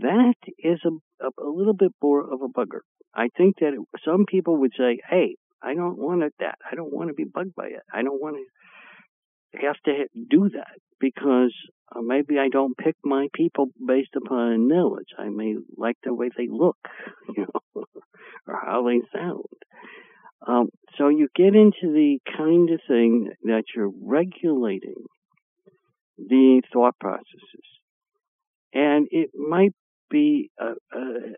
S1: That is a, a, a little bit more of a bugger. I think that it, some people would say, hey, I don't want it that. I don't want to be bugged by it. I don't want to have to do that because uh, maybe I don't pick my people based upon knowledge. I may like the way they look, you know, or how they sound. Um, so you get into the kind of thing that you're regulating the thought processes. And it might be an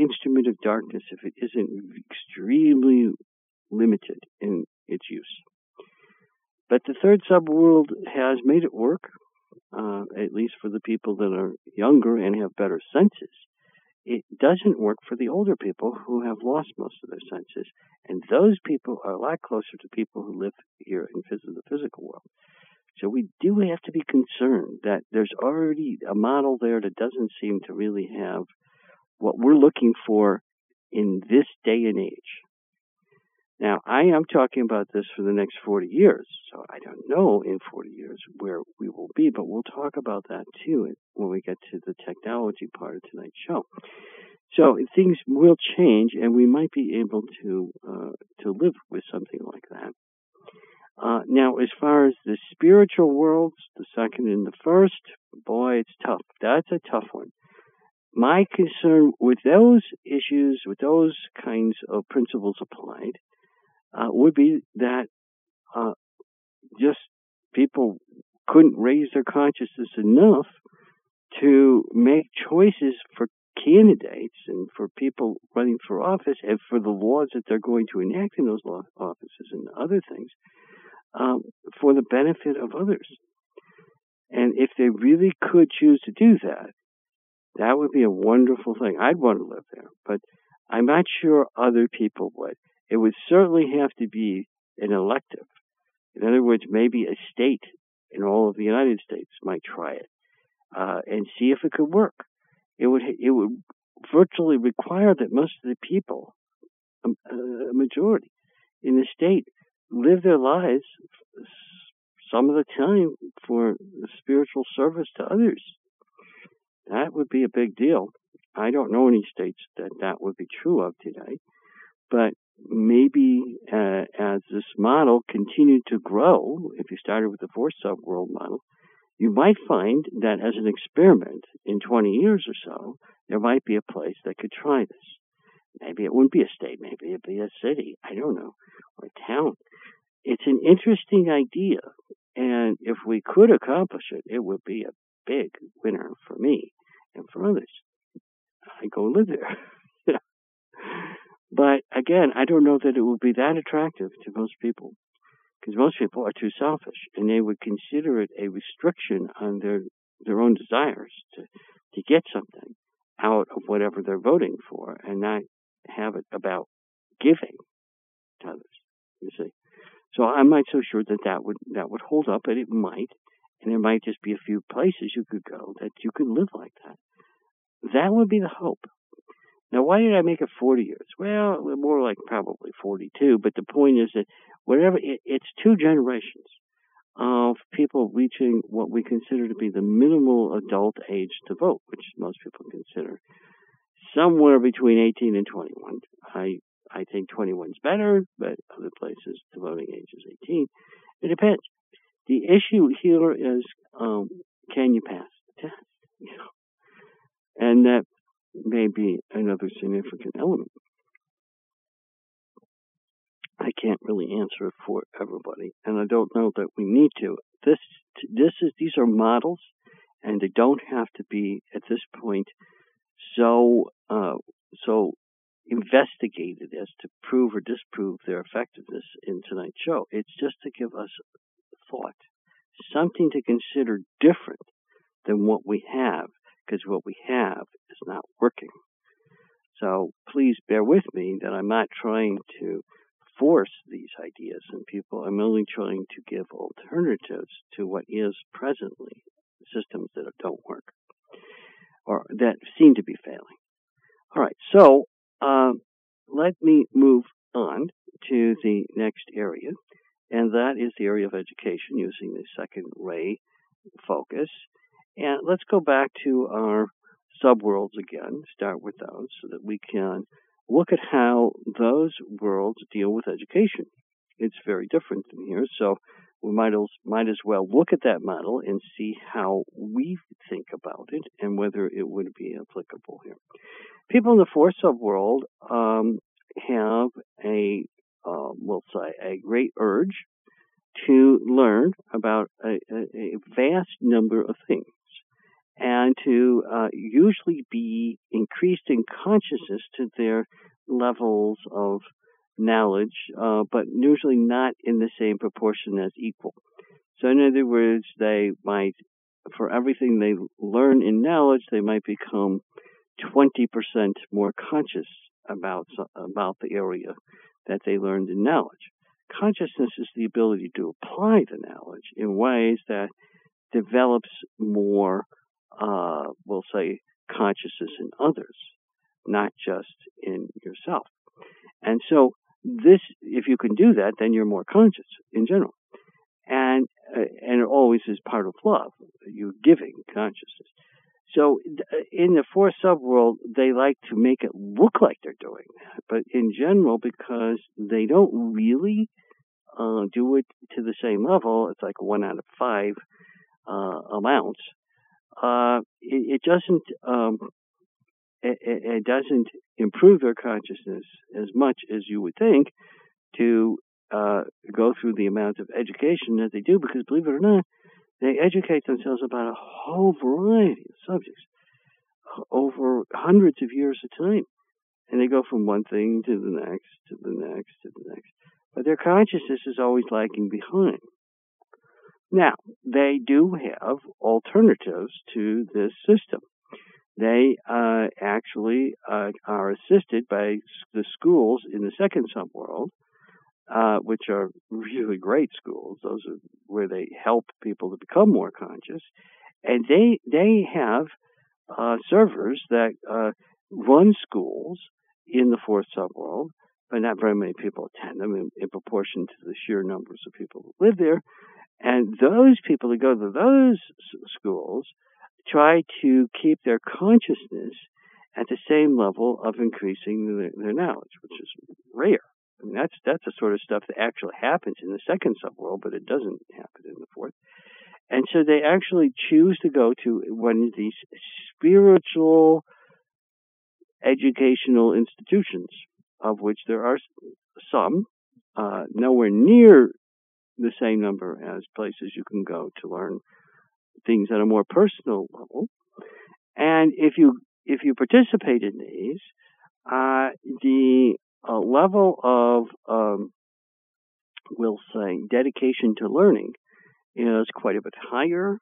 S1: instrument of darkness if it isn't extremely limited in its use. But the third subworld has made it work, uh, at least for the people that are younger and have better senses it doesn't work for the older people who have lost most of their senses. And those people are a lot closer to people who live here in the physical world. So we do have to be concerned that there's already a model there that doesn't seem to really have what we're looking for in this day and age. Now, I am talking about this for the next 40 years, so I don't know in 40 years where we will be, but we'll talk about that too when we get to the technology part of tonight's show. So things will change, and we might be able to uh, to live with something like that. Uh, now, as far as the spiritual worlds, the second and the first, boy, it's tough. That's a tough one. My concern with those issues, with those kinds of principles applied, uh, would be that uh, just people couldn't raise their consciousness enough to make choices for candidates and for people running for office and for the laws that they're going to enact in those law offices and other things um, for the benefit of others. And if they really could choose to do that, that would be a wonderful thing. I'd want to live there, but I'm not sure other people would. It would certainly have to be an elective. In other words, maybe a state in all of the United States might try it uh, and see if it could work. It would it would virtually require that most of the people, a, um, a majority in the state, live their lives some of the time for spiritual service to others. That would be a big deal. I don't know any states that that would be true of today, but maybe uh, as this model continued to grow, if you started with the four subworld model, you might find that as an experiment in 20 years or so, there might be a place that could try this. Maybe it wouldn't be a state, maybe it'd be a city, I don't know, or a town. It's an interesting idea, and if we could accomplish it, it would be a big winner for me and for others. I go live there. But again, I don't know that it would be that attractive to most people because most people are too selfish and they would consider it a restriction on their their own desires to to get something out of whatever they're voting for and not have it about giving to others. You see, so I'm not so sure that that would that would hold up, but it might, and there might just be a few places you could go that you could live like that. That would be the hope. Now, why did I make it 40 years? Well, more like probably 42, but the point is that whatever, it, it's two generations of people reaching what we consider to be the minimal adult age to vote, which most people consider somewhere between 18 and 21. I I think 21's better, but other places the voting age is 18. It depends. The issue here is, um, can you pass the test? And that may be another significant element. I can't really answer it for everybody, and I don't know that we need to. This this is these are models, and they don't have to be at this point so uh, so investigated as to prove or disprove their effectiveness in tonight's show. It's just to give us thought, something to consider different than what we have, because what we have is not working. So please bear with me that I'm not trying to force these ideas on people. I'm only trying to give alternatives to what is presently systems that don't work or that seem to be failing. All right, so uh, let me move on to the next area, and that is the area of education using the second ray focus. And let's go back to our subworlds again, start with those so that we can look at how those worlds deal with education. It's very different than here, so we might as, might as well look at that model and see how we think about it and whether it would be applicable here. People in the fourth subworld um, have a, uh, we'll say, a great urge to learn about a, a, a vast number of things and to uh, usually be increased in consciousness to their levels of knowledge, uh, but usually not in the same proportion as equal. So, in other words, they might, for everything they learn in knowledge, they might become 20% more conscious about about the area that they learned in knowledge. Consciousness is the ability to apply the knowledge in ways that develops more, uh, we'll say, consciousness in others, not just in yourself. And so this, if you can do that, then you're more conscious in general. And, uh, and it always is part of love. You're giving consciousness. So uh, in the fourth subworld, they like to make it look like they're doing that. But in general, because they don't really uh, do it to the same level, it's like one out of five uh, amounts. Uh, it, it, doesn't um, it, it, doesn't improve their consciousness as much as you would think to uh, go through the amount of education that they do, because believe it or not, they educate themselves about a whole variety of subjects over hundreds of years of time. And they go from one thing to the next, to the next, to the next. But their consciousness is always lagging behind. Now, they do have alternatives to this system they uh, actually uh, are assisted by the schools in the second subworld, uh, which are really great schools. Those are where they help people to become more conscious, and they they have uh, servers that uh, run schools in the fourth subworld, but not very many people attend them in, in proportion to the sheer numbers of people who live there. And those people who go to those schools try to keep their consciousness at the same level of increasing their, their knowledge, which is rare. I mean, that's that's the sort of stuff that actually happens in the second subworld, but it doesn't happen in the fourth. And so they actually choose to go to one of these spiritual educational institutions, of which there are some, uh, nowhere near the same number as places you can go to learn things at a more personal level. And if you if you participate in these, uh, the uh, level of um, we'll say dedication to learning is quite a bit higher.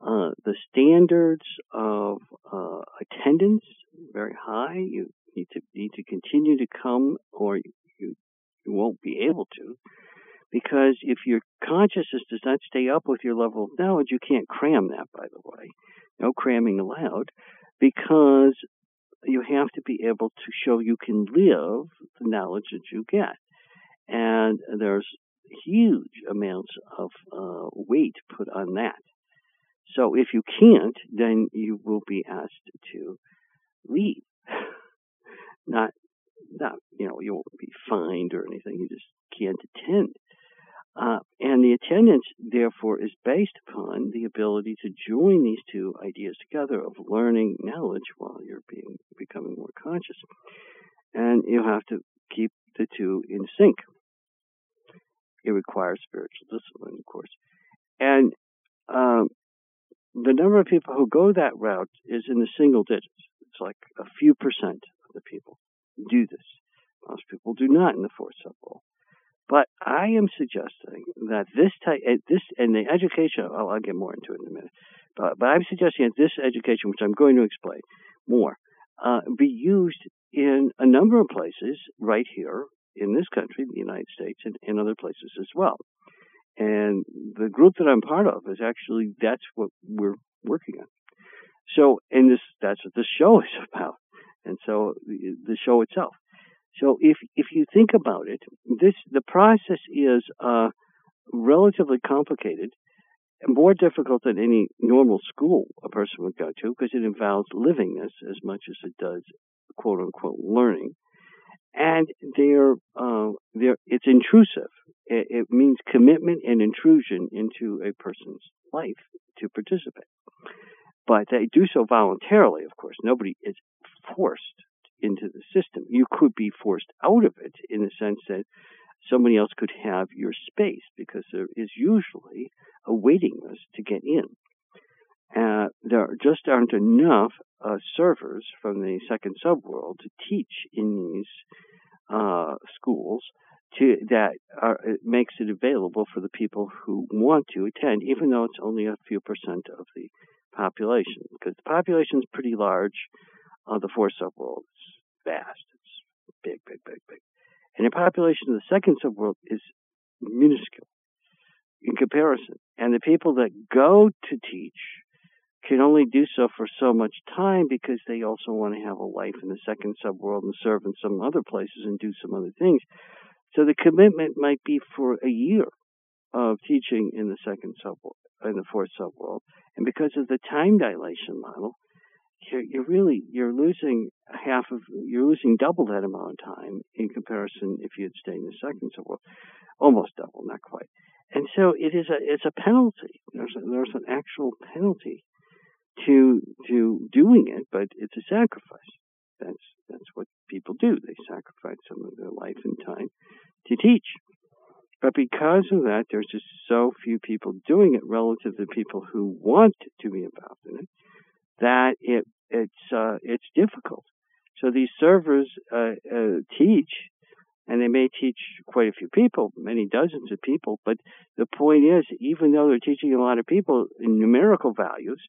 S1: Uh, the standards of uh, attendance very high. You need to need to continue to come, or you, you won't be able to. Because if your consciousness does not stay up with your level of knowledge, you can't cram that, by the way. No cramming allowed, because you have to be able to show you can live the knowledge that you get. And there's huge amounts of uh, weight put on that. So if you can't, then you will be asked to leave. not not you know you won't be fined or anything. You just can't attend. Uh, and the attendance, therefore, is based upon the ability to join these two ideas together of learning knowledge while you're being becoming more conscious. And you have to keep the two in sync. It requires spiritual discipline, of course. And um, the number of people who go that route is in the single digits. It's like a few percent of the people do this. Most people do not in the fourth subworld. But I am suggesting that this type, eh, this, and the education, oh, I'll get more into it in a minute. But, but I'm suggesting that this education, which I'm going to explain more, uh, be used in a number of places right here in this country, the United States, and in other places as well. And the group that I'm part of is actually that's what we're working on. So, and this that's what this show is about, and so the, show itself. So, if if you think about it, this the process is uh, relatively complicated and more difficult than any normal school a person would go to because it involves living this as much as it does quote unquote learning and they're uh, they're it's intrusive. It, it, means commitment and intrusion into a person's life to participate. But they do so voluntarily, of course. Nobody is forced into the system. You could be forced out of it in the sense that somebody else could have your space because there is usually a waiting list to get in. Uh, there just aren't enough uh, servers from the second subworld to teach in these uh, schools to that are, it makes it available for the people who want to attend, even though it's only a few percent of the population. Because the population is pretty large. The fourth subworld is vast. It's big, big, big, big. And the population of the second subworld is minuscule in comparison. And the people that go to teach can only do so for so much time because they also want to have a life in the second subworld and serve in some other places and do some other things. So the commitment might be for a year of teaching in the second subworld, in the fourth subworld, and because of the time dilation model, you're, you're really you're losing half of you're losing double that amount of time in comparison if you had stayed in the second subworld, almost double, not quite. And so it is a it's a penalty. There's a, there's an actual penalty to to doing it, but it's a sacrifice. That's that's what people do. They sacrifice some of their life and time to teach. But because of that, there's just so few people doing it relative to people who want to be involved in it that it it's uh, it's difficult. So these servers uh, uh, teach, and they may teach quite a few people, many dozens of people. But the point is, even though they're teaching a lot of people in numerical values,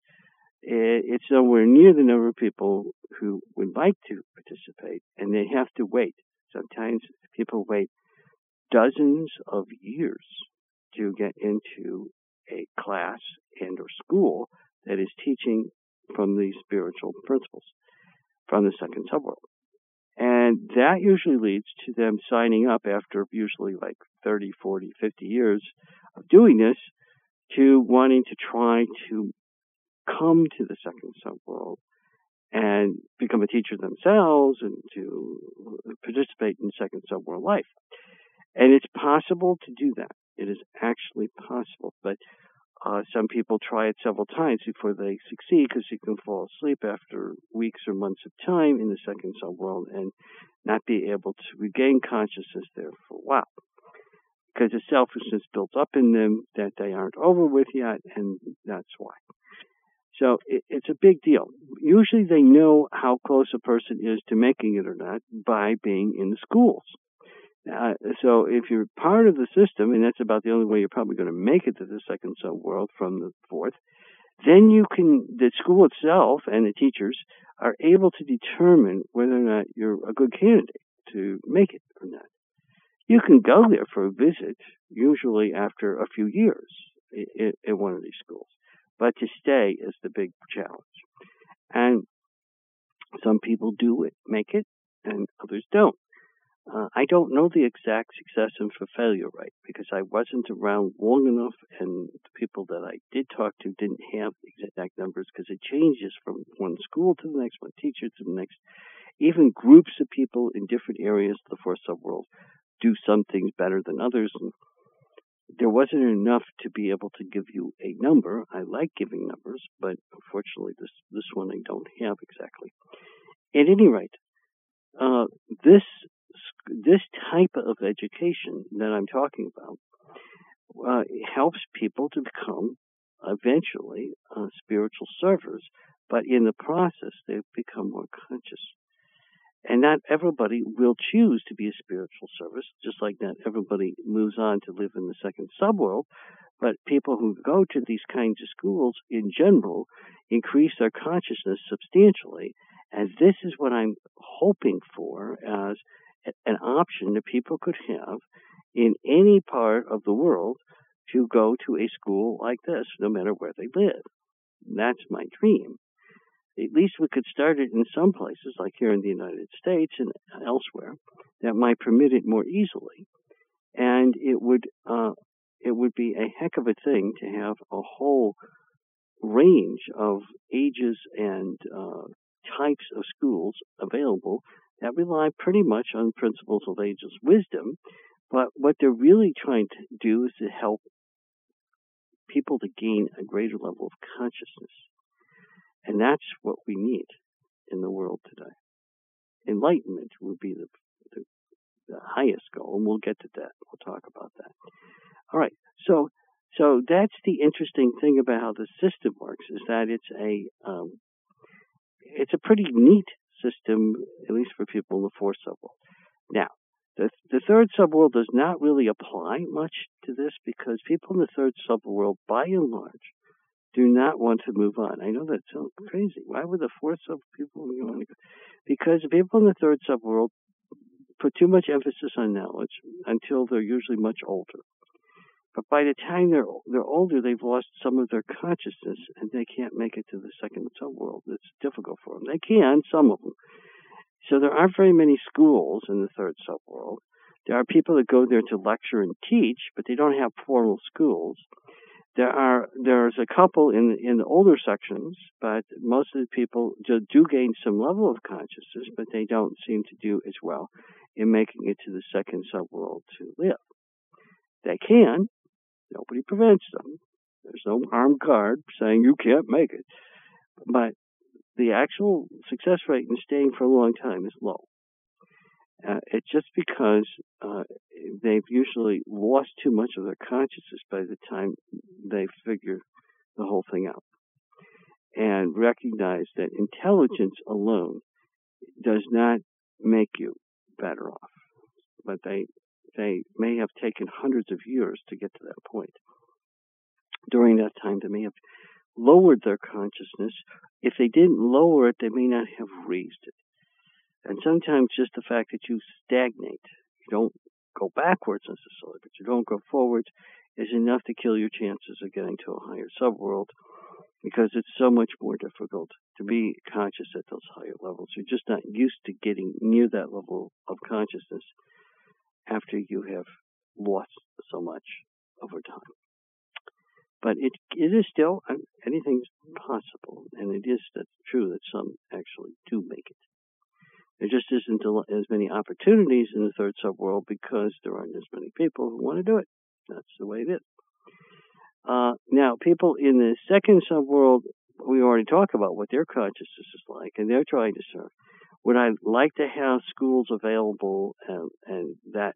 S1: it's nowhere near the number of people who would like to participate, and they have to wait. Sometimes people wait dozens of years to get into a class and or school that is teaching from these spiritual principles from the second subworld. And that usually leads to them signing up after usually like 30, 40, 50 years of doing this to wanting to try to come to the second subworld and become a teacher themselves and to participate in second subworld life. And it's possible to do that. It is actually possible, but uh, some people try it several times before they succeed because you can fall asleep after weeks or months of time in the second subworld and not be able to regain consciousness there for a while because the selfishness built up in them that they aren't over with yet, and that's why. So it, it's a big deal. Usually they know how close a person is to making it or not by being in the schools. Uh, so if you're part of the system, and that's about the only way you're probably going to make it to the second subworld from the fourth, then you can, the school itself and the teachers are able to determine whether or not you're a good candidate to make it or not. You can go there for a visit, usually after a few years in one of these schools. But to stay is the big challenge. And some people do it, make it, and others don't. Uh, I don't know the exact success and for failure rate because I wasn't around long enough, and the people that I did talk to didn't have exact numbers because it changes from one school to the next, one teacher to the next. even groups of people in different areas of the fourth subworld do some things better than others. And there wasn't enough to be able to give you a number. I like giving numbers, but unfortunately, this this one I don't have exactly. At any rate, uh, this this type of education that I'm talking about uh, helps people to become eventually uh, spiritual servers, but in the process they become more conscious. And not everybody will choose to be a spiritual service, just like not everybody moves on to live in the second subworld. But people who go to these kinds of schools in general increase their consciousness substantially. And this is what I'm hoping for as an option that people could have in any part of the world to go to a school like this, no matter where they live. That's my dream at least we could start it in some places, like here in the United States and elsewhere, that might permit it more easily. And it would uh, it would be a heck of a thing to have a whole range of ages and uh, types of schools available that rely pretty much on principles of ageless wisdom. But what they're really trying to do is to help people to gain a greater level of consciousness and that's what we need in the world today. Enlightenment would be the, the, the highest goal, and we'll get to that. We'll talk about that. All right. So, so that's the interesting thing about how the system works is that it's a um, it's a pretty neat system, at least for people in the fourth subworld. Now, the, the third subworld does not really apply much to this because people in the third subworld, by and large, do not want to move on. I know that sounds crazy. Why would the fourth sub people want to go? Because people in the third subworld put too much emphasis on knowledge until they're usually much older. But by the time they're they're older, they've lost some of their consciousness, and they can't make it to the second subworld. It's difficult for them. They can, some of them. So there aren't very many schools in the third subworld. There are people that go there to lecture and teach, but they don't have formal schools. There are there's a couple in in the older sections, but most of the people do, do gain some level of consciousness, but they don't seem to do as well in making it to the second subworld to live. They can. Nobody prevents them. There's no armed guard saying you can't make it. But the actual success rate in staying for a long time is low. Uh, it's just because uh, they've usually lost too much of their consciousness by the time they figure the whole thing out and recognize that intelligence alone does not make you better off. But they they may have taken hundreds of years to get to that point. During that time, they may have lowered their consciousness. If they didn't lower it, they may not have raised it. And sometimes just the fact that you stagnate, you don't go backwards necessarily, but you don't go forwards, is enough to kill your chances of getting to a higher subworld because it's so much more difficult to be conscious at those higher levels. You're just not used to getting near that level of consciousness after you have lost so much over time. But it it is still anything's possible, and it is true that some actually do make it. There just isn't as many opportunities in the third subworld because there aren't as many people who want to do it. That's the way it is. Uh, now, people in the second subworld, we already talked about what their consciousness is like, and they're trying to serve. Would I like to have schools available and, and that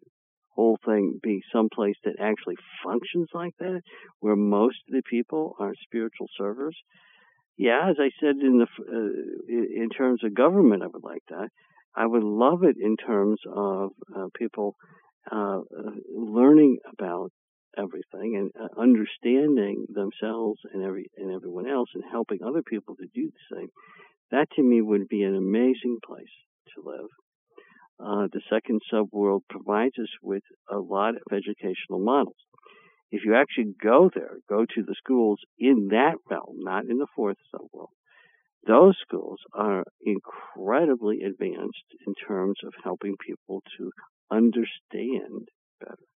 S1: whole thing be someplace that actually functions like that, where most of the people are spiritual servers? Yeah, as I said in the uh, in terms of government, I would like that. I would love it in terms of uh, people uh, learning about everything and uh, understanding themselves and every and everyone else and helping other people to do the same. That to me would be an amazing place to live. Uh, the second subworld provides us with a lot of educational models. If you actually go there, go to the schools in that realm, not in the fourth subworld, those schools are incredibly advanced in terms of helping people to understand better.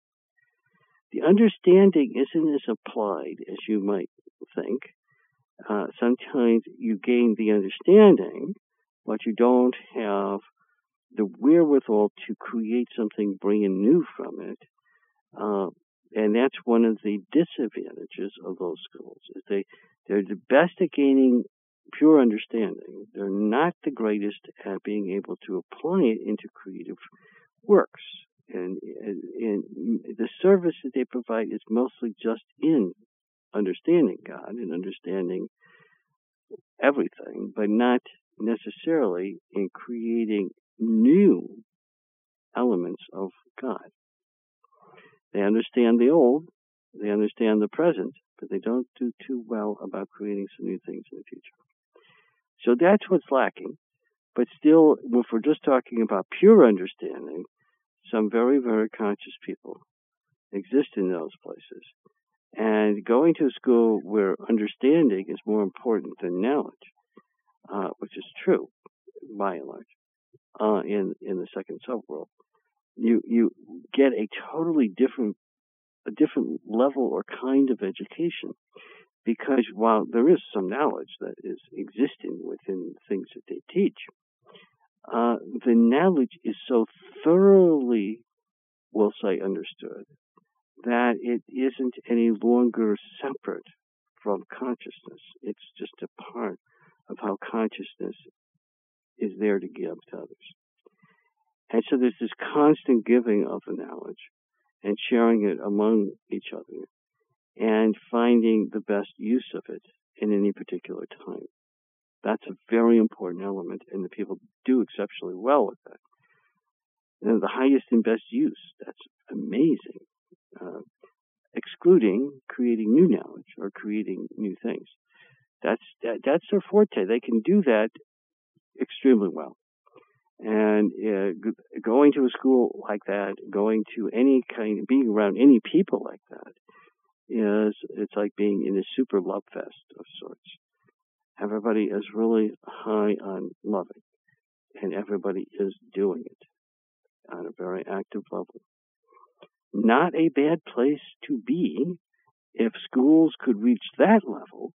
S1: The understanding isn't as applied as you might think. Uh, sometimes you gain the understanding, but you don't have the wherewithal to create something brand new from it. Uh, and that's one of the disadvantages of those schools is they they're the best at gaining pure understanding. They're not the greatest at being able to apply it into creative works. And, and, and the service that they provide is mostly just in understanding God and understanding everything, but not necessarily in creating new elements of God. They understand the old, they understand the present, but they don't do too well about creating some new things in the future. So that's what's lacking. But still, if we're just talking about pure understanding, some very, very conscious people exist in those places. And going to a school where understanding is more important than knowledge, uh, which is true by and large, uh, in in the second subworld, you you get a totally different a different level or kind of education. Because while there is some knowledge that is existing within things that they teach, uh, the knowledge is so thoroughly, we'll say, understood that it isn't any longer separate from consciousness. It's just a part of how consciousness is there to give to others. And so there's this constant giving of the knowledge and sharing it among each other and finding the best use of it in any particular time. That's a very important element, and the people do exceptionally well with that. And the highest and best use, that's amazing. Uh, excluding creating new knowledge or creating new things. That's that, that's their forte. They can do that extremely well. And uh, going to a school like that, going to any kind, being around any people like that, is it's like being in a super love fest of sorts. Everybody is really high on loving, and everybody is doing it on a very active level. Not a bad place to be if schools could reach that level,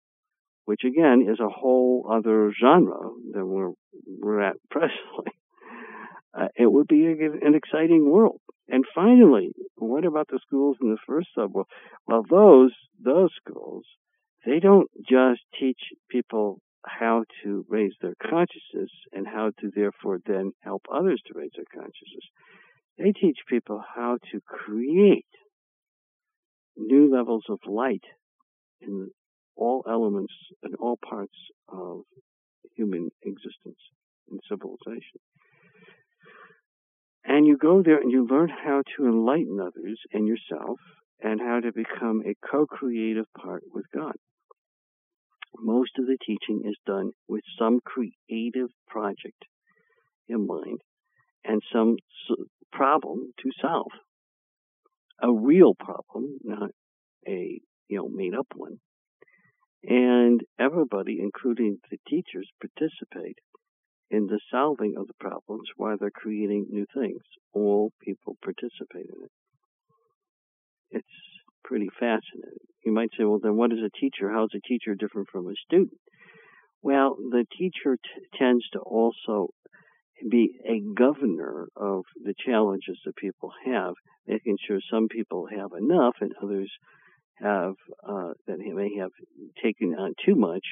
S1: which again is a whole other genre than we're, we're at presently. Uh, it would be a, an exciting world. And finally, what about the schools in the first subworld? Well, those those schools, they don't just teach people how to raise their consciousness and how to therefore then help others to raise their consciousness. They teach people how to create new levels of light in all elements and all parts of human existence and civilization. And you go there and you learn how to enlighten others and yourself and how to become a co-creative part with God. Most of the teaching is done with some creative project in mind and some problem to solve. A real problem, not a, you know, made up one. And everybody, including the teachers, participate in the solving of the problems while they're creating new things. All people participate in it. It's pretty fascinating. You might say, well, then what is a teacher? How is a teacher different from a student? Well, the teacher t- tends to also be a governor of the challenges that people have, making sure some people have enough and others have uh, that may have taken on too much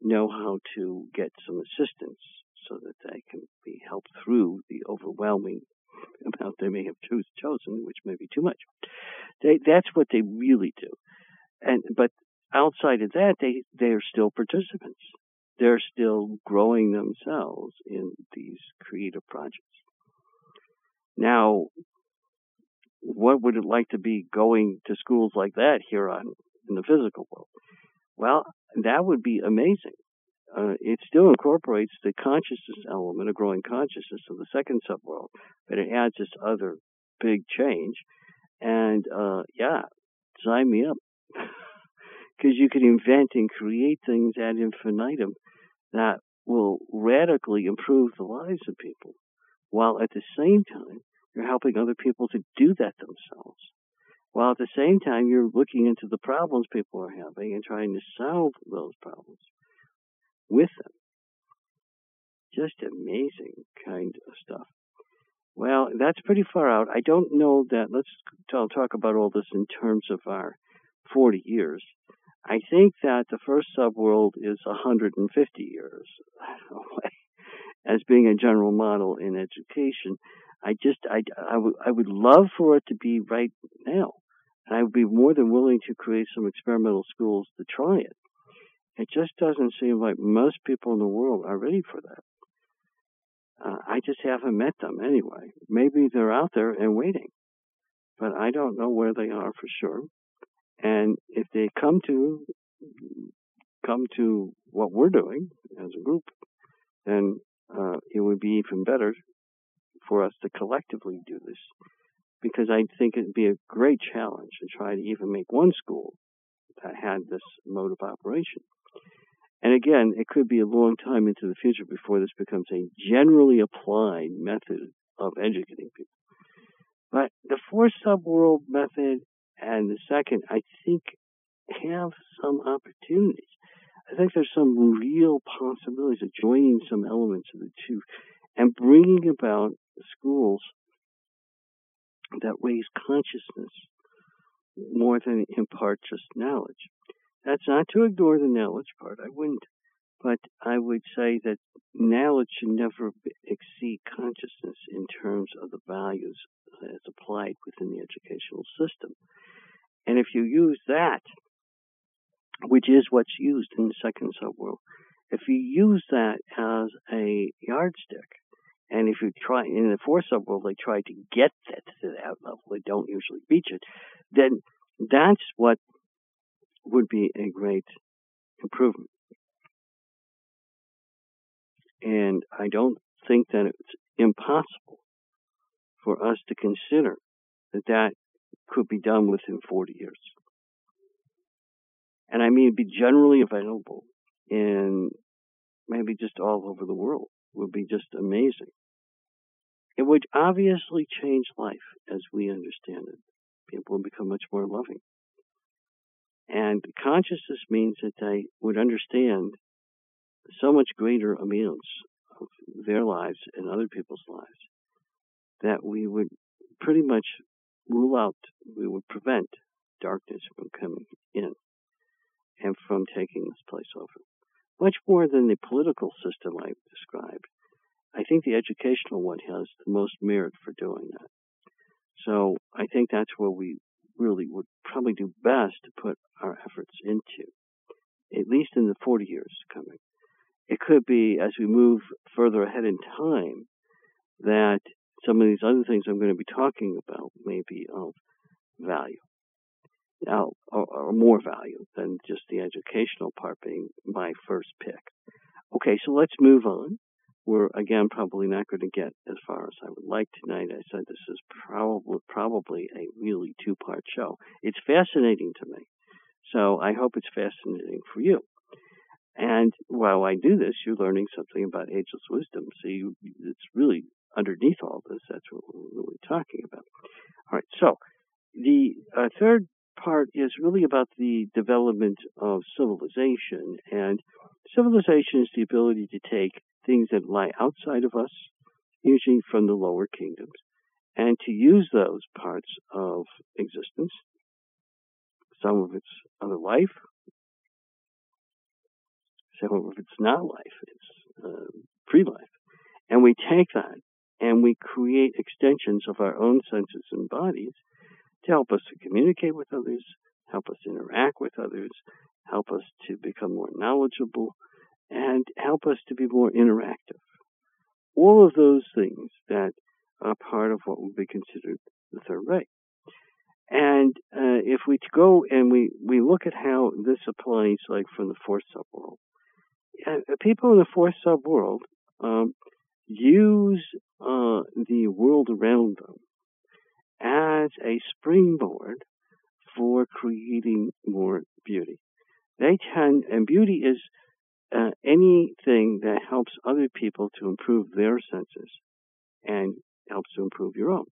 S1: know how to get some assistance so that they can be helped through the overwhelming amount they may have chosen, which may be too much. They, that's what they really do. And but outside of that, they they are still participants. They're still growing themselves in these creative projects. Now, what would it like to be going to schools like that here on in the physical world? Well, that would be amazing uh, it still incorporates the consciousness element, a growing consciousness of the second subworld, but it adds this other big change. And uh, yeah, sign me up. Because you can invent and create things ad infinitum that will radically improve the lives of people, while at the same time, you're helping other people to do that themselves. While at the same time, you're looking into the problems people are having and trying to solve those problems with them. Just amazing kind of stuff. Well, that's pretty far out. I don't know that. Let's talk about all this in terms of our 40 years. I think that the first subworld is 150 years away as being a general model in education. I just, I, I, w- I would love for it to be right now. And I would be more than willing to create some experimental schools to try it. It just doesn't seem like most people in the world are ready for that. Uh, I just haven't met them anyway. Maybe they're out there and waiting, but I don't know where they are for sure. And if they come to come to what we're doing as a group, then uh, it would be even better for us to collectively do this. Because I think it'd be a great challenge to try to even make one school that had this mode of operation. And again, it could be a long time into the future before this becomes a generally applied method of educating people. But the four subworld method and the second, I think, have some opportunities. I think there's some real possibilities of joining some elements of the two and bringing about schools that raise consciousness more than impart just knowledge. That's not to ignore the knowledge part. I wouldn't. But I would say that knowledge should never exceed consciousness in terms of the values uh, as applied within the educational system. And if you use that, which is what's used in the second subworld, if you use that as a yardstick, and if you try in the fourth subworld, they try to get that to that level, they don't usually reach it, then that's what would be a great improvement. And I don't think that it's impossible for us to consider that that could be done within 40 years. And I mean, be generally available in maybe just all over the world would be just amazing. It would obviously change life as we understand it. People would become much more loving. And consciousness means that they would understand so much greater amounts of their lives and other people's lives that we would pretty much rule out, we would prevent darkness from coming in and from taking this place over. Much more than the political system I've described, I think the educational one has the most merit for doing that. So I think that's where we really would probably do best to put our efforts into, at least in the 40 years coming. It could be as we move further ahead in time that some of these other things I'm going to be talking about may be of value. Now, or, or more value than just the educational part being my first pick. Okay, so let's move on we're again probably not going to get as far as I would like tonight. I said this is probably probably a really two part show. It's fascinating to me, so I hope it's fascinating for you. And while I do this, you're learning something about ageless wisdom. So you, it's really underneath all this. That's what we're really talking about. All right. So the uh, third part is really about the development of civilization. And civilization is the ability to take things that lie outside of us, usually from the lower kingdoms, and to use those parts of existence. Some of it's other life, some of it's not life, it's uh, pre life. And we take that and we create extensions of our own senses and bodies to help us to communicate with others, help us interact with others, help us to become more knowledgeable, and help us to be more interactive. All of those things that are part of what would be considered the third way. And uh, if we go and we, we look at how this applies, like from the fourth subworld, people in the fourth subworld um, use uh, the world around them as a springboard for creating more beauty. They tend, and beauty is uh, anything that helps other people to improve their senses and helps to improve your own.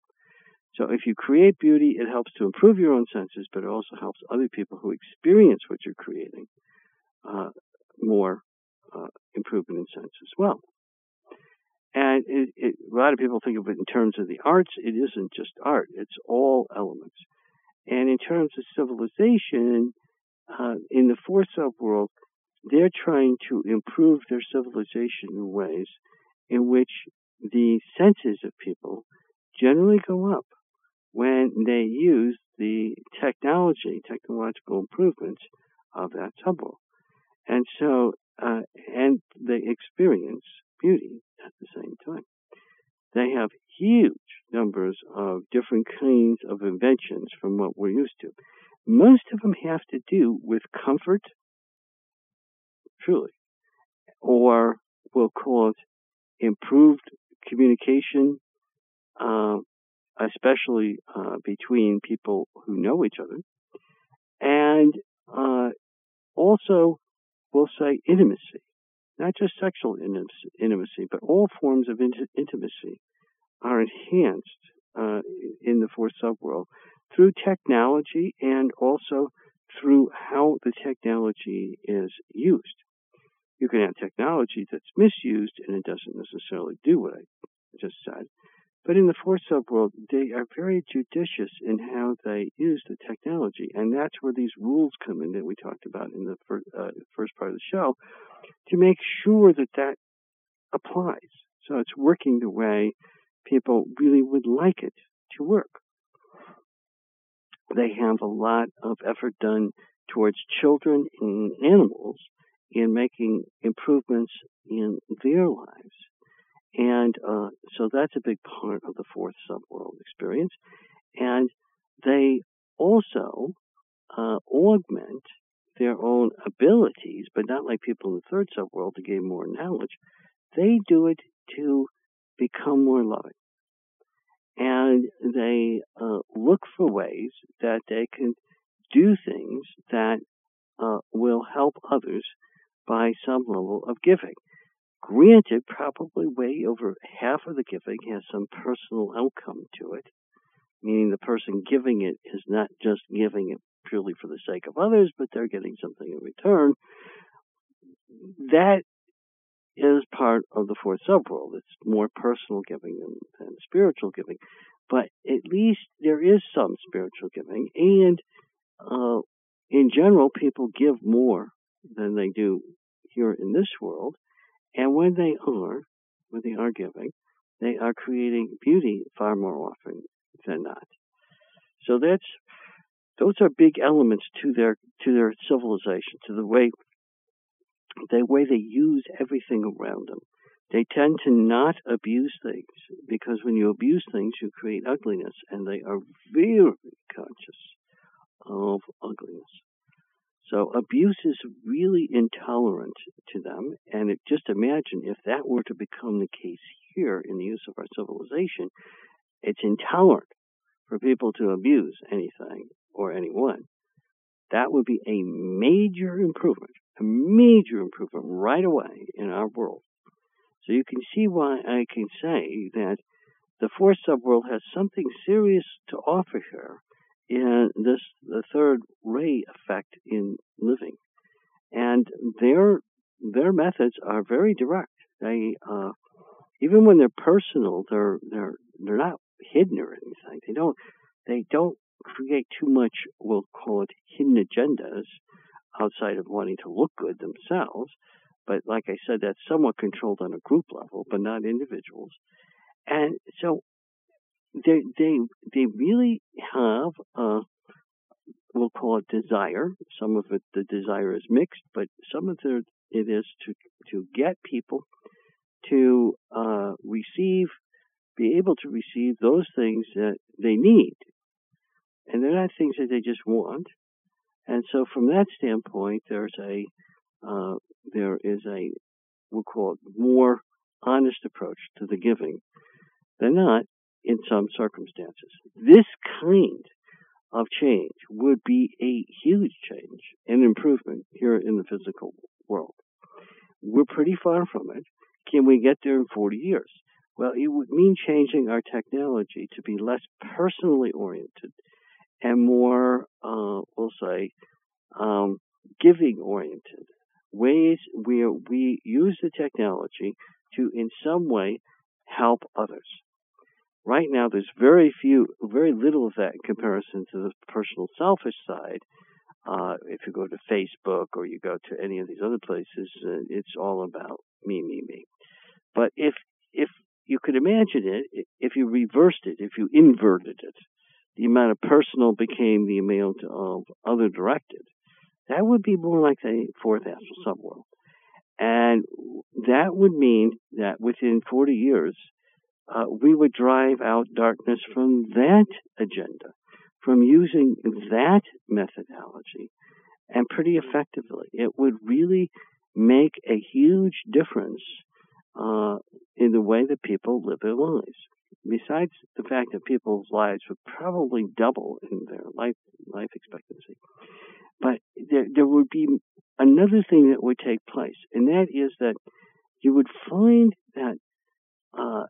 S1: So if you create beauty, it helps to improve your own senses, but it also helps other people who experience what you're creating uh, more uh, improvement in sense as well. And it, it, a lot of people think of it in terms of the arts. It isn't just art; it's all elements. And in terms of civilization, uh, in the fourth subworld, they're trying to improve their civilization in ways in which the senses of people generally go up when they use the technology, technological improvements of that subworld. And so, uh, and they experience beauty at the same time. They have huge numbers of different kinds of inventions from what we're used to. Most of them have to do with comfort, truly, or we'll call it improved communication, uh, especially uh, between people who know each other, and uh, also we'll say intimacy, not just sexual intimacy, but all forms of intimacy are enhanced uh, in the fourth subworld through technology and also through how the technology is used. You can have technology that's misused and it doesn't necessarily do what I just said. But in the fourth subworld, they are very judicious in how they use the technology. And that's where these rules come in that we talked about in the first, uh, first part of the show to make sure that that applies. So it's working the way people really would like it to work. They have a lot of effort done towards children and animals in making improvements in their lives. And uh, so that's a big part of the fourth subworld experience. And they also uh, augment their own abilities, but not like people in the third subworld to gain more knowledge. They do it to become more loving. And they uh, look for ways that they can do things that uh, will help others by some level of giving. Granted, probably way over half of the giving has some personal outcome to it, meaning the person giving it is not just giving it purely for the sake of others, but they're getting something in return. That is part of the fourth subworld. It's more personal giving than, than spiritual giving, but at least there is some spiritual giving, and uh, in general, people give more than they do here in this world. And when they are, when they are giving, they are creating beauty far more often than not. So that's those are big elements to their to their civilization, to the way the way they use everything around them. They tend to not abuse things because when you abuse things, you create ugliness, and they are very conscious of ugliness. So abuse is really intolerant to them. And it, just imagine if that were to become the case here in the use of our civilization, it's intolerant for people to abuse anything or anyone. That would be a major improvement, a major improvement right away in our world. So you can see why I can say that the fourth subworld has something serious to offer here in this the third ray effect in living, and their their methods are very direct. They uh, even when they're personal, they're they're they're not hidden or anything. They don't they don't create too much. We'll call it hidden agendas outside of wanting to look good themselves. But like I said, that's somewhat controlled on a group level, but not individuals. And so they they they really have a we'll call it desire. Some of it the desire is mixed, but some of it it is to to get people to uh, receive, be able to receive those things that they need, and they're not things that they just want. And so, from that standpoint, there's a uh, there is a we'll call it more honest approach to the giving than not in some circumstances. This kind of change would be a huge change and improvement here in the physical world. We're pretty far from it. Can we get there in 40 years? Well, it would mean changing our technology to be less personally oriented and more, uh, we'll say, um, giving oriented. Ways where we use the technology to, in some way, help others. Right now, there's very few, very little of that in comparison to the personal selfish side. Uh, if you go to Facebook or you go to any of these other places, uh, it's all about me, me, me. But if if you could imagine it, if you reversed it, if you inverted it, the amount of personal became the amount of other directed. That would be more like the fourth astral subworld. And that would mean that within 40 years, uh, we would drive out darkness from that agenda, from using that methodology, and pretty effectively. It would really make a huge difference uh, in the way that people live their lives. Besides the fact that people's lives would probably double in their life life expectancy, but there, there would be another thing that would take place, and that is that you would find that uh,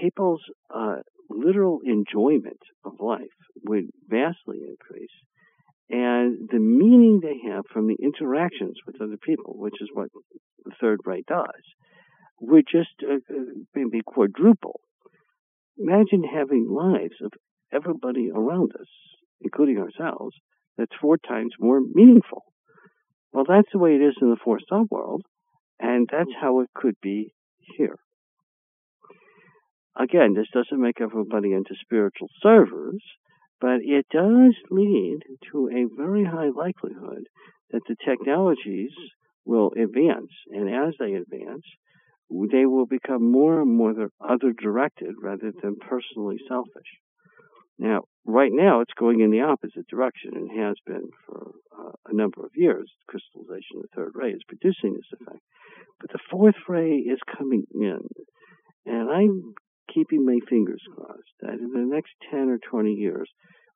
S1: people's uh, literal enjoyment of life would vastly increase, and the meaning they have from the interactions with other people, which is what the third ray does, would just uh, uh maybe quadruple. Imagine having lives of everybody around us, including ourselves, that's four times more meaningful. Well, that's the way it is in the fourth subworld, and that's how it could be here. Again, this doesn't make everybody into spiritual servers, but it does lead to a very high likelihood that the technologies will advance, and as they advance, they will become more and more other directed rather than personally selfish. Now, right now, it's going in the opposite direction and has been for uh, a number of years. Crystallization of the third ray is producing this effect. But the fourth ray is coming in. And I'm keeping my fingers crossed that in the next 10 or 20 years,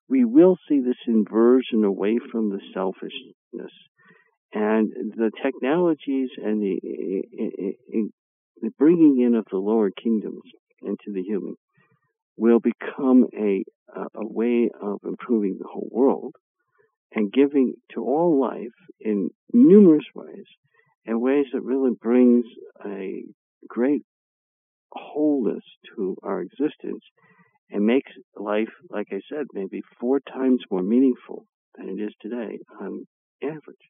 S1: we will see this inversion away from the selfishness. And the technologies and the, the bringing in of the lower kingdoms into the human will become a, a way of improving the whole world and giving to all life in numerous ways, in ways that really brings a great wholeness to our existence and makes life, like I said, maybe four times more meaningful than it is today on average.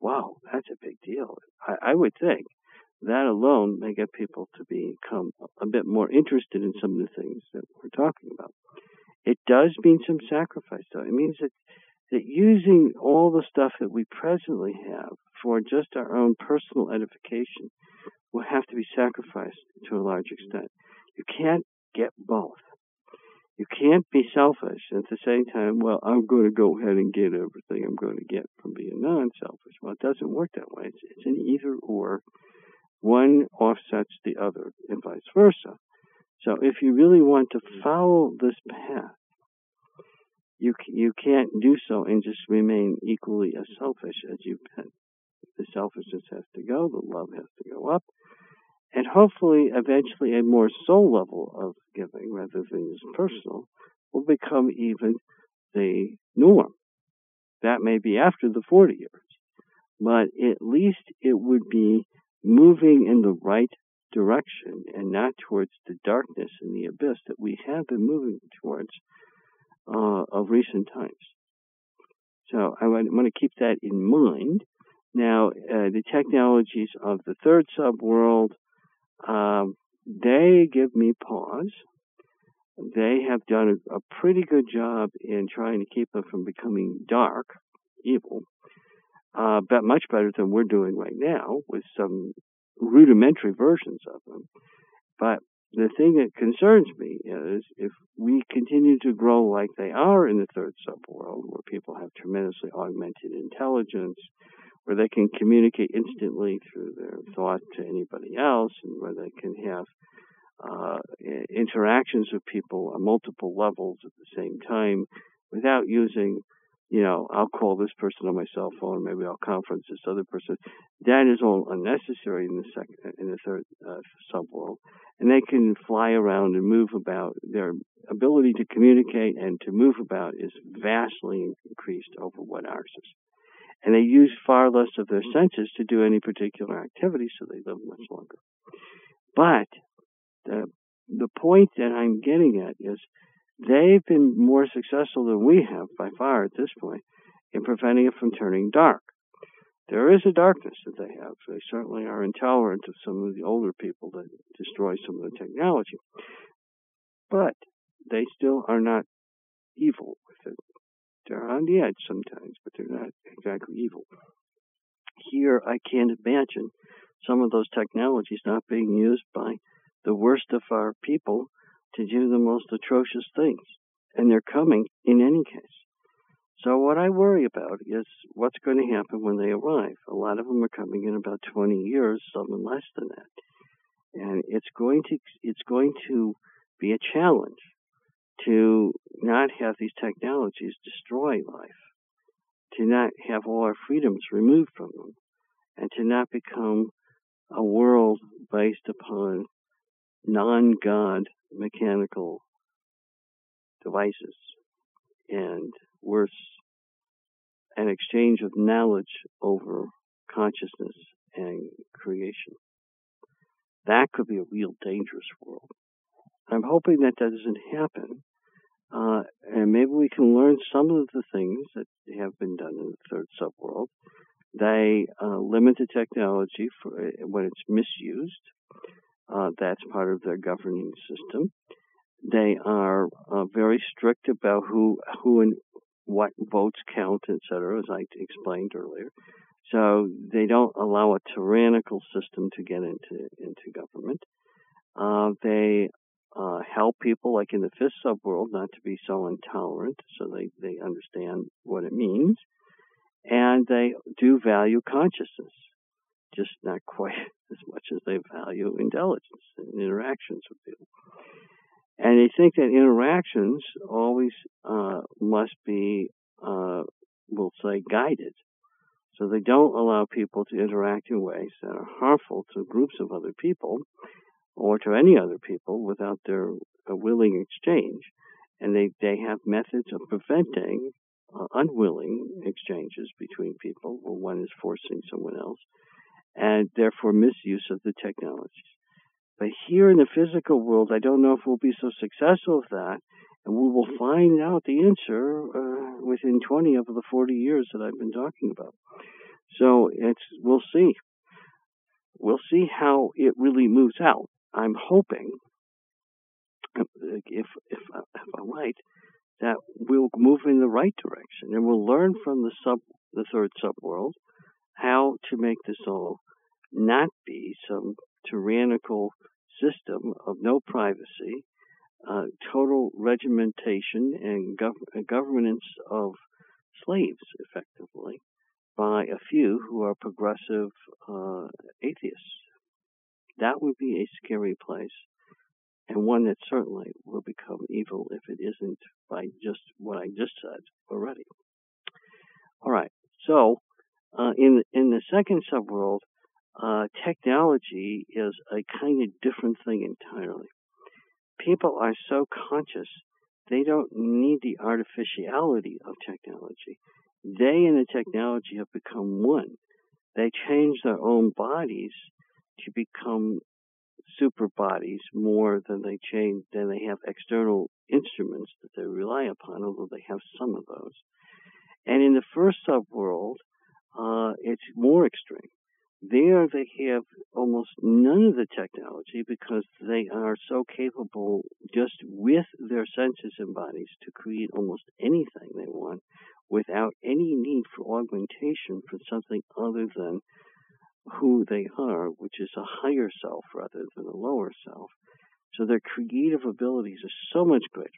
S1: Wow, that's a big deal. I, I would think that alone may get people to become a bit more interested in some of the things that we're talking about. It does mean some sacrifice, though. It means that, that using all the stuff that we presently have for just our own personal edification will have to be sacrificed to a large extent. You can't get both. You can't be selfish and at the same time, well, I'm going to go ahead and get everything I'm going to get from being non-selfish. Well, it doesn't work that way. It's, it's an either or one offsets the other, and vice versa. So if you really want to follow this path, you you can't do so and just remain equally as selfish as you've been. The selfishness has to go, the love has to go up, and hopefully, eventually, a more soul level of giving rather than just personal will become even the norm. That may be after the 40 years, but at least it would be moving in the right direction and not towards the darkness and the abyss that we have been moving towards uh, of recent times. So I want to keep that in mind. Now, uh, the technologies of the third subworld, um, they give me pause. They have done a, a pretty good job in trying to keep them from becoming dark, evil uh, but much better than we're doing right now with some rudimentary versions of them. But the thing that concerns me is if we continue to grow like they are in the third subworld, where people have tremendously augmented intelligence, where they can communicate instantly through their thought to anybody else, and where they can have uh, interactions with people on multiple levels at the same time without using you know, I'll call this person on my cell phone. Maybe I'll conference this other person. That is all unnecessary in the second, in the third uh, subworld, and they can fly around and move about. Their ability to communicate and to move about is vastly increased over what ours is, and they use far less of their senses to do any particular activity, so they live much longer. But the the point that I'm getting at is they've been more successful than we have by far at this point in preventing it from turning dark. There is a darkness that they have. They certainly are intolerant of some of the older people that destroy some of the technology. But they still are not evil. They're on the edge sometimes, but they're not exactly evil. Here, I can't imagine some of those technologies not being used by the worst of our people to do the most atrocious things. And they're coming in any case. So what I worry about is what's going to happen when they arrive. A lot of them are coming in about 20 years, some less than that. And it's going to it's going to be a challenge to not have these technologies destroy life, to not have all our freedoms removed from them, and to not become a world based upon non-God mechanical devices and worse, an exchange of knowledge over consciousness and creation. That could be a real dangerous world. I'm hoping that that doesn't happen. Uh, and maybe we can learn some of the things that have been done in the third subworld. They uh, limit the technology for uh, when it's misused. Uh, that's part of their governing system. They are uh, very strict about who who and what votes count, etc., as I explained earlier. So they don't allow a tyrannical system to get into into government. Uh, they uh, help people, like in the fifth subworld, not to be so intolerant, so they they understand what it means, and they do value consciousness, just not quite as much as they value intelligence and interactions with people. And they think that interactions always uh, must be, uh, we'll say, guided. So they don't allow people to interact in ways that are harmful to groups of other people or to any other people without their willing exchange. And they, they have methods of preventing uh, unwilling exchanges between people where one is forcing someone else and therefore misuse of the technologies. But here in the physical world, I don't know if we'll be so successful with that. And we will find out the answer uh, within 20 of the 40 years that I've been talking about. So it's we'll see. We'll see how it really moves out. I'm hoping, if if, if I'm right, that we'll move in the right direction and we'll learn from the sub the third subworld how to make this all not be some tyrannical system of no privacy, uh, total regimentation and gov- governance of slaves, effectively, by a few who are progressive uh, atheists. That would be a scary place, and one that certainly will become evil if it isn't by just what I just said already. All right, so uh, in in the second subworld, uh, technology is a kind of different thing entirely. People are so conscious, they don't need the artificiality of technology. They and the technology have become one. They change their own bodies to become super bodies more than they change than they have external instruments that they rely upon, although they have some of those. And in the first subworld, uh, it's more extreme. There they have almost none of the technology because they are so capable just with their senses and bodies to create almost anything they want without any need for augmentation for something other than who they are, which is a higher self rather than a lower self. So their creative abilities are so much greater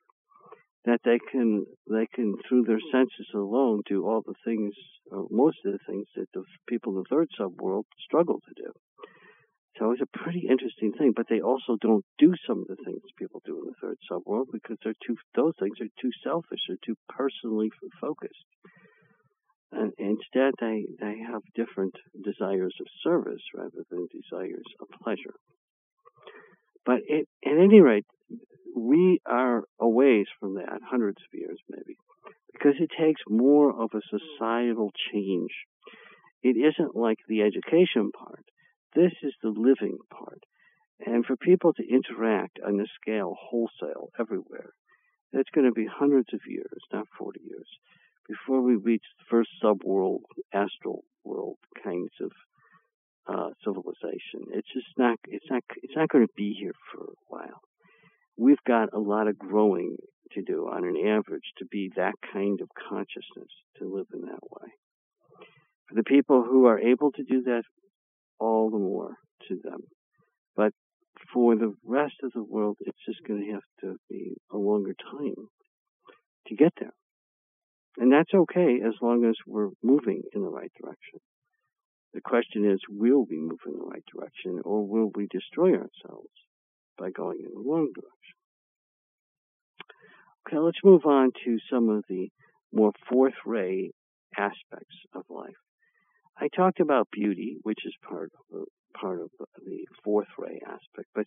S1: that they can they can through their senses alone do all the things or most of the things that the people in the third subworld struggle to do. So it's a pretty interesting thing, but they also don't do some of the things people do in the third subworld because they're too those things are too selfish, they're too personally focused. And instead they they have different desires of service rather than desires of pleasure. But it, at any rate, we are a ways from that, hundreds of years maybe, because it takes more of a societal change. It isn't like the education part. This is the living part. And for people to interact on this scale wholesale everywhere, that's going to be hundreds of years, not 40 years, before we reach the first subworld, astral world kinds of uh, civilization. It's just not. It's not. It's not going to be here for a while. We've got a lot of growing to do on an average to be that kind of consciousness to live in that way. For the people who are able to do that, all the more to them. But for the rest of the world, it's just going to have to be a longer time to get there. And that's okay as long as we're moving in the right direction. The question is, will we move in the right direction or will we destroy ourselves by going in the wrong direction? Okay, let's move on to some of the more fourth ray aspects of life. I talked about beauty, which is part of the, part of the fourth ray aspect, but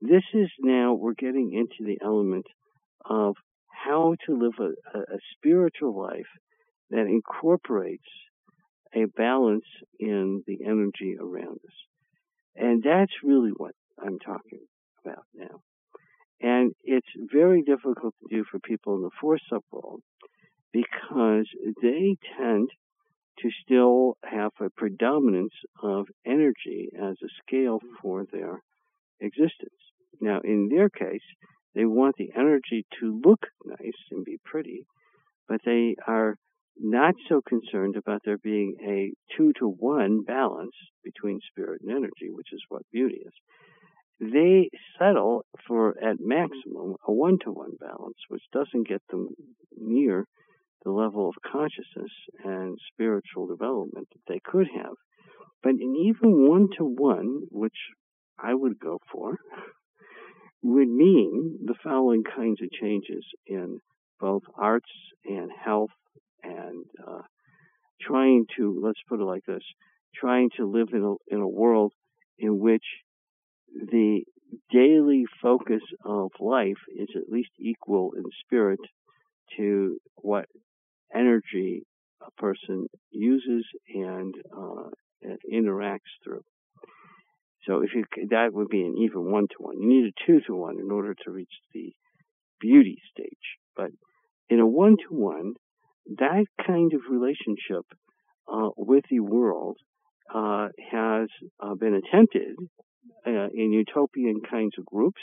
S1: this is now we're getting into the element of how to live a, a spiritual life that incorporates a balance in the energy around us. And that's really what I'm talking about now. And it's very difficult to do for people in the fourth subworld because they tend to still have a predominance of energy as a scale for their existence. Now, in their case, they want the energy to look nice and be pretty, but they are not so concerned about there being a two to one balance between spirit and energy, which is what beauty is. They settle for, at maximum, a one to one balance, which doesn't get them near the level of consciousness and spiritual development that they could have. But in even one to one, which I would go for, would mean the following kinds of changes in both arts and health and uh, trying to, let's put it like this, trying to live in a, in a world in which the daily focus of life is at least equal in spirit to what energy a person uses and uh, interacts through. So if you that would be an even one to one. You need a two to one in order to reach the beauty stage. But in a one to one, that kind of relationship uh, with the world uh, has uh, been attempted uh, in utopian kinds of groups,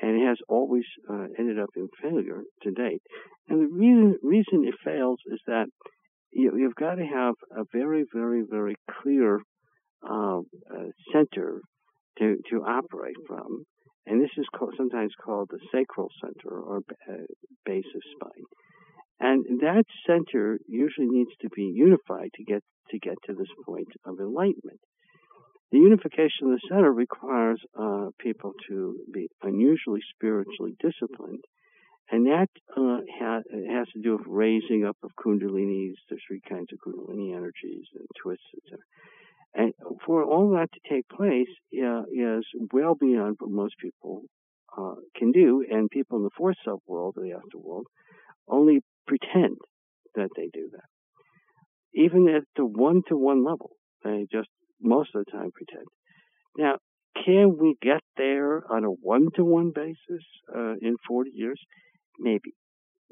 S1: and it has always uh, ended up in failure to date. And the reason reason it fails is that you, have got to have a very, very, very clear uh, center to to operate from, and this is called, sometimes called the sacral center or base of spine. And that center usually needs to be unified to get to get to this point of enlightenment. The unification of the center requires uh, people to be unusually spiritually disciplined, and that uh, ha- has to do with raising up of kundalinis. There's three kinds of kundalini energies and twists, etc. And for all that to take place uh, is well beyond what most people uh, can do, and people in the fourth subworld, or the afterworld, only pretend that they do that. Even at the one to one level, they just most of the time pretend. Now, can we get there on a one to one basis uh, in 40 years? Maybe.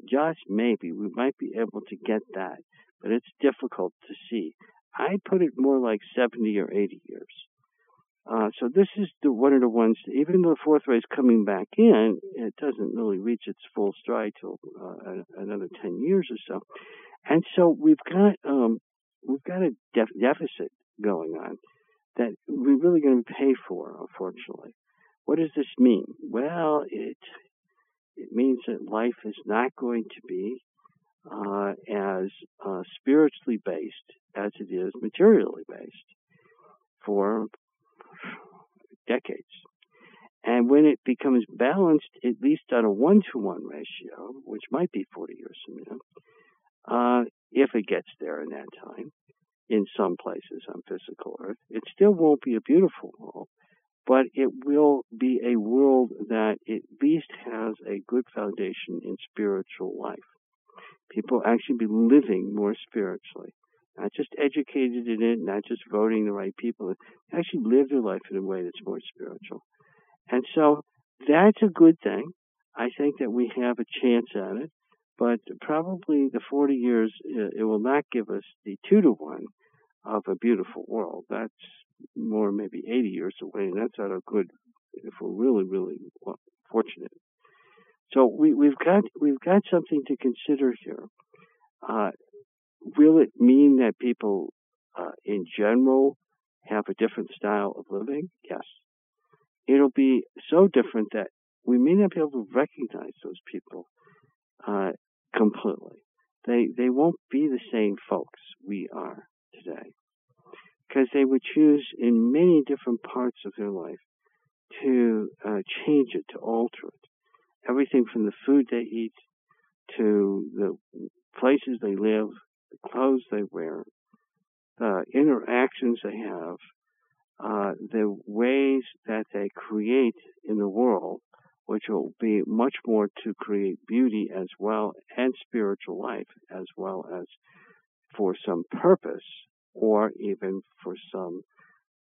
S1: Just maybe. We might be able to get that, but it's difficult to see. I put it more like 70 or 80 years. Uh, so this is the one of the ones. Even though the fourth ray is coming back in, it doesn't really reach its full stride till uh, another ten years or so. And so we've got um, we've got a def- deficit going on that we're really going to pay for, unfortunately. What does this mean? Well, it it means that life is not going to be uh, as uh, spiritually based as it is materially based for decades. And when it becomes balanced, at least on a one to one ratio, which might be 40 years from now, uh, if it gets there in that time, in some places on physical Earth, it still won't be a beautiful world, but it will be a world that at least has a good foundation in spiritual life. People actually be living more spiritually. not just educated in it, not just voting the right people, actually live their life in a way that's more spiritual. And so that's a good thing. I think that we have a chance at it, but probably the 40 years, uh, it will not give us the two to one of a beautiful world. That's more maybe 80 years away, and that's not a good if we're really, really fortunate. So we, we've got we've got something to consider here. Uh, will it mean that people, uh, in general, have a different style of living? Yes. It'll be so different that we may not be able to recognize those people uh, completely. They they won't be the same folks we are today because they would choose in many different parts of their life to uh, change it, to alter it. Everything from the food they eat to the places they live, the clothes they wear, the interactions they have, uh, the ways that they create in the world, which will be much more to create beauty as well and spiritual life as well as for some purpose or even for some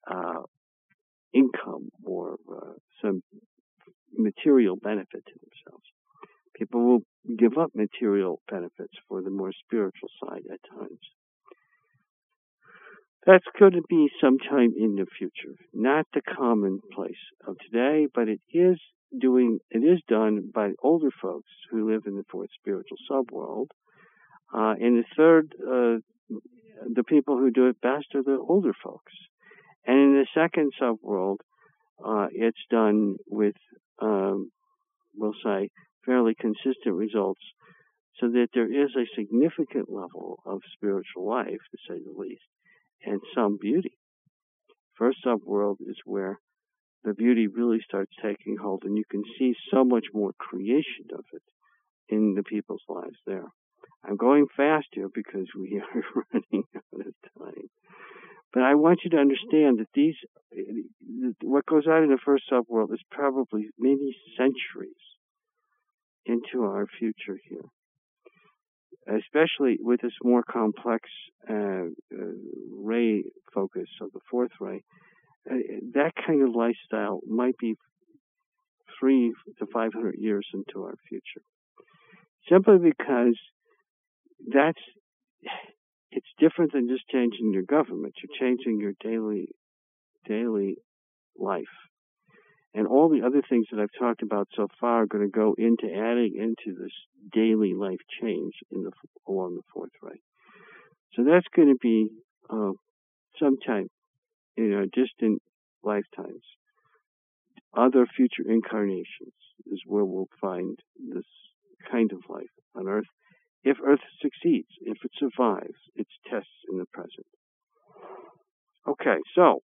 S1: uh, income or uh, some material benefit to themselves. People will give up material benefits for the more spiritual side at times. That's going to be sometime in the future, not the commonplace of today, but it is doing, it is done by older folks who live in the fourth spiritual subworld. Uh, and the third, uh, the people who do it best are the older folks. And in the second subworld, uh, it's done with, um, we'll say, fairly consistent results, so that there is a significant level of spiritual life, to say the least, and some beauty. First subworld is where the beauty really starts taking hold, and you can see so much more creation of it in the people's lives there. I'm going fast here because we are running out of time. But I want you to understand that these, what goes on in the first subworld is probably many centuries into our future here. Especially with this more complex uh, uh, ray focus of the fourth ray, uh, that kind of lifestyle might be three to 500 years into our future. Simply because that's it's different than just changing your government. You're changing your daily daily life. And all the other things that I've talked about so far are going to go into adding into this daily life change in the along the fourth ray. So that's going to be uh, sometime in our distant lifetimes. Other future incarnations is where we'll find this kind of life on Earth if Earth succeeds, if it survives its tests in the present. Okay, so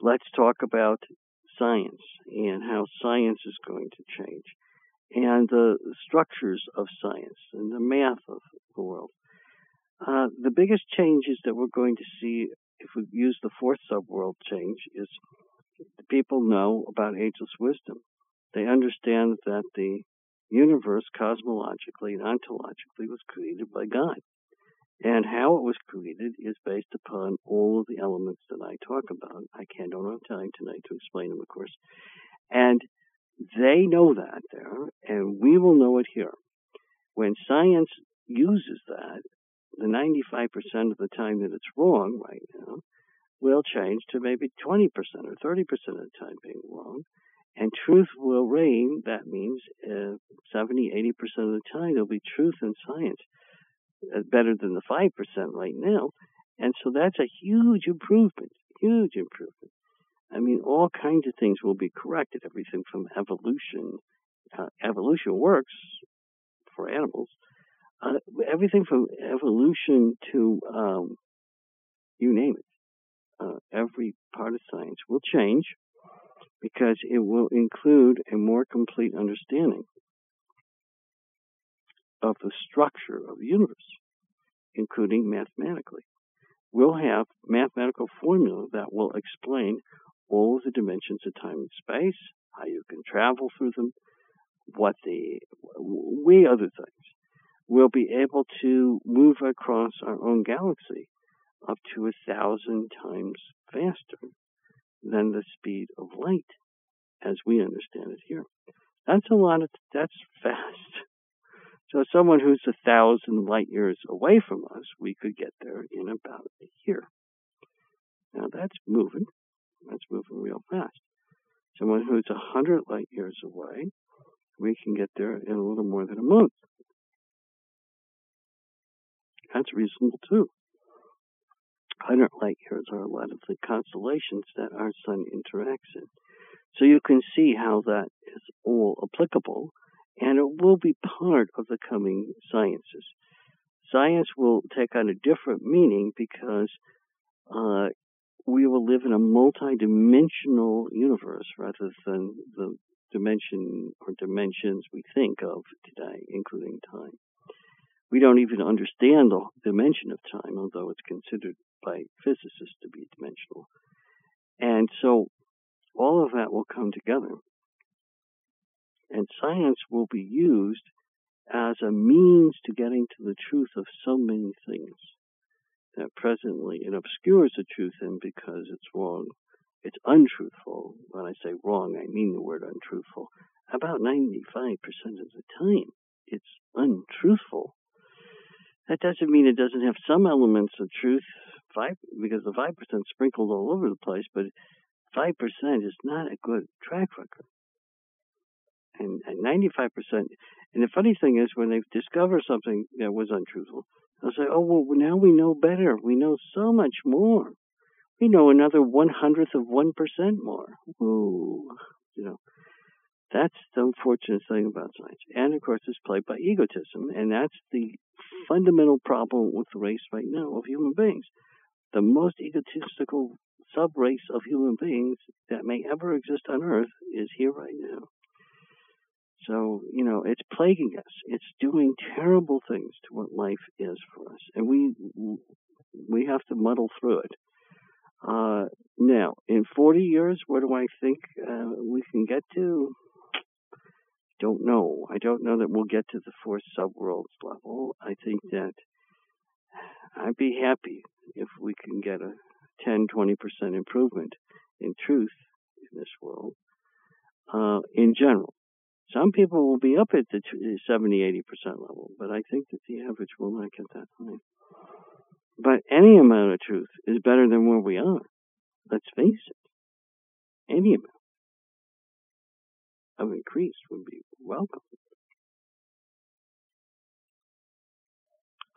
S1: let's talk about science and how science is going to change and the structures of science and the math of the world. Uh, the biggest changes that we're going to see if we use the fourth subworld change is people know about ageless wisdom. They understand that the universe cosmologically and ontologically was created by God. And how it was created is based upon all of the elements that I talk about. I can't, don't have time tonight to explain them, of course. And they know that there, and we will know it here. When science uses that, the 95% of the time that it's wrong right now will change to maybe 20% or 30% of the time being wrong and truth will reign. That means uh, 70, 80% of the time there'll be truth in science, uh, better than the 5% right now. And so that's a huge improvement, huge improvement. I mean, all kinds of things will be corrected, everything from evolution. Uh, evolution works for animals. Uh, everything from evolution to um, you name it. Uh, every part of science will change because it will include a more complete understanding of the structure of the universe, including mathematically. We'll have mathematical formula that will explain all of the dimensions of time and space, how you can travel through them, what the we other things. we'll be able to move across our own galaxy up to a thousand times faster than the speed of light as we understand it here. That's a lot of, that's fast. So someone who's a thousand light years away from us, we could get there in about a year. Now that's moving. That's moving real fast. Someone who's a hundred light years away, we can get there in a little more than a month. That's reasonable too. 100 light years are a lot of the constellations that our sun interacts in. So you can see how that is all applicable, and it will be part of the coming sciences. Science will take on a different meaning because uh, we will live in a multi-dimensional universe rather than the dimension or dimensions we think of today, including time. We don't even understand the dimension of time, although it's considered by physicists to be dimensional. And so all of that will come together. And science will be used as a means to getting to the truth of so many things that presently it obscures the truth and because it's wrong. It's untruthful. When I say wrong, I mean the word untruthful. About 95% of the time, it's untruthful. That doesn't mean it doesn't have some elements of truth, five because the five percent sprinkled all over the place, but 5% is not a good track record. And, and 95%, and the funny thing is when they discover something that was untruthful, they'll say, oh, well, now we know better. We know so much more. We know another one hundredth of 1% more. Ooh, you know. That's the unfortunate thing about science. And of course, it's played by egotism, and that's the fundamental problem with the race right now of human beings. The most egotistical subrace of human beings that may ever exist on Earth is here right now. So, you know, it's plaguing us. It's doing terrible things to what life is for us. And we we have to muddle through it. Uh, now, in 40 years, where do I think uh, we can get to? Don't know. I don't know that we'll get to the fourth subworlds level. I think that I'd be happy if we can get a 10, 20% improvement in truth in this world uh, in general. Some people will be up at the 70, 80% level, but I think that the average will not get that high. But any amount of truth is better than where we are. Let's face it. Any amount of increase would be welcome.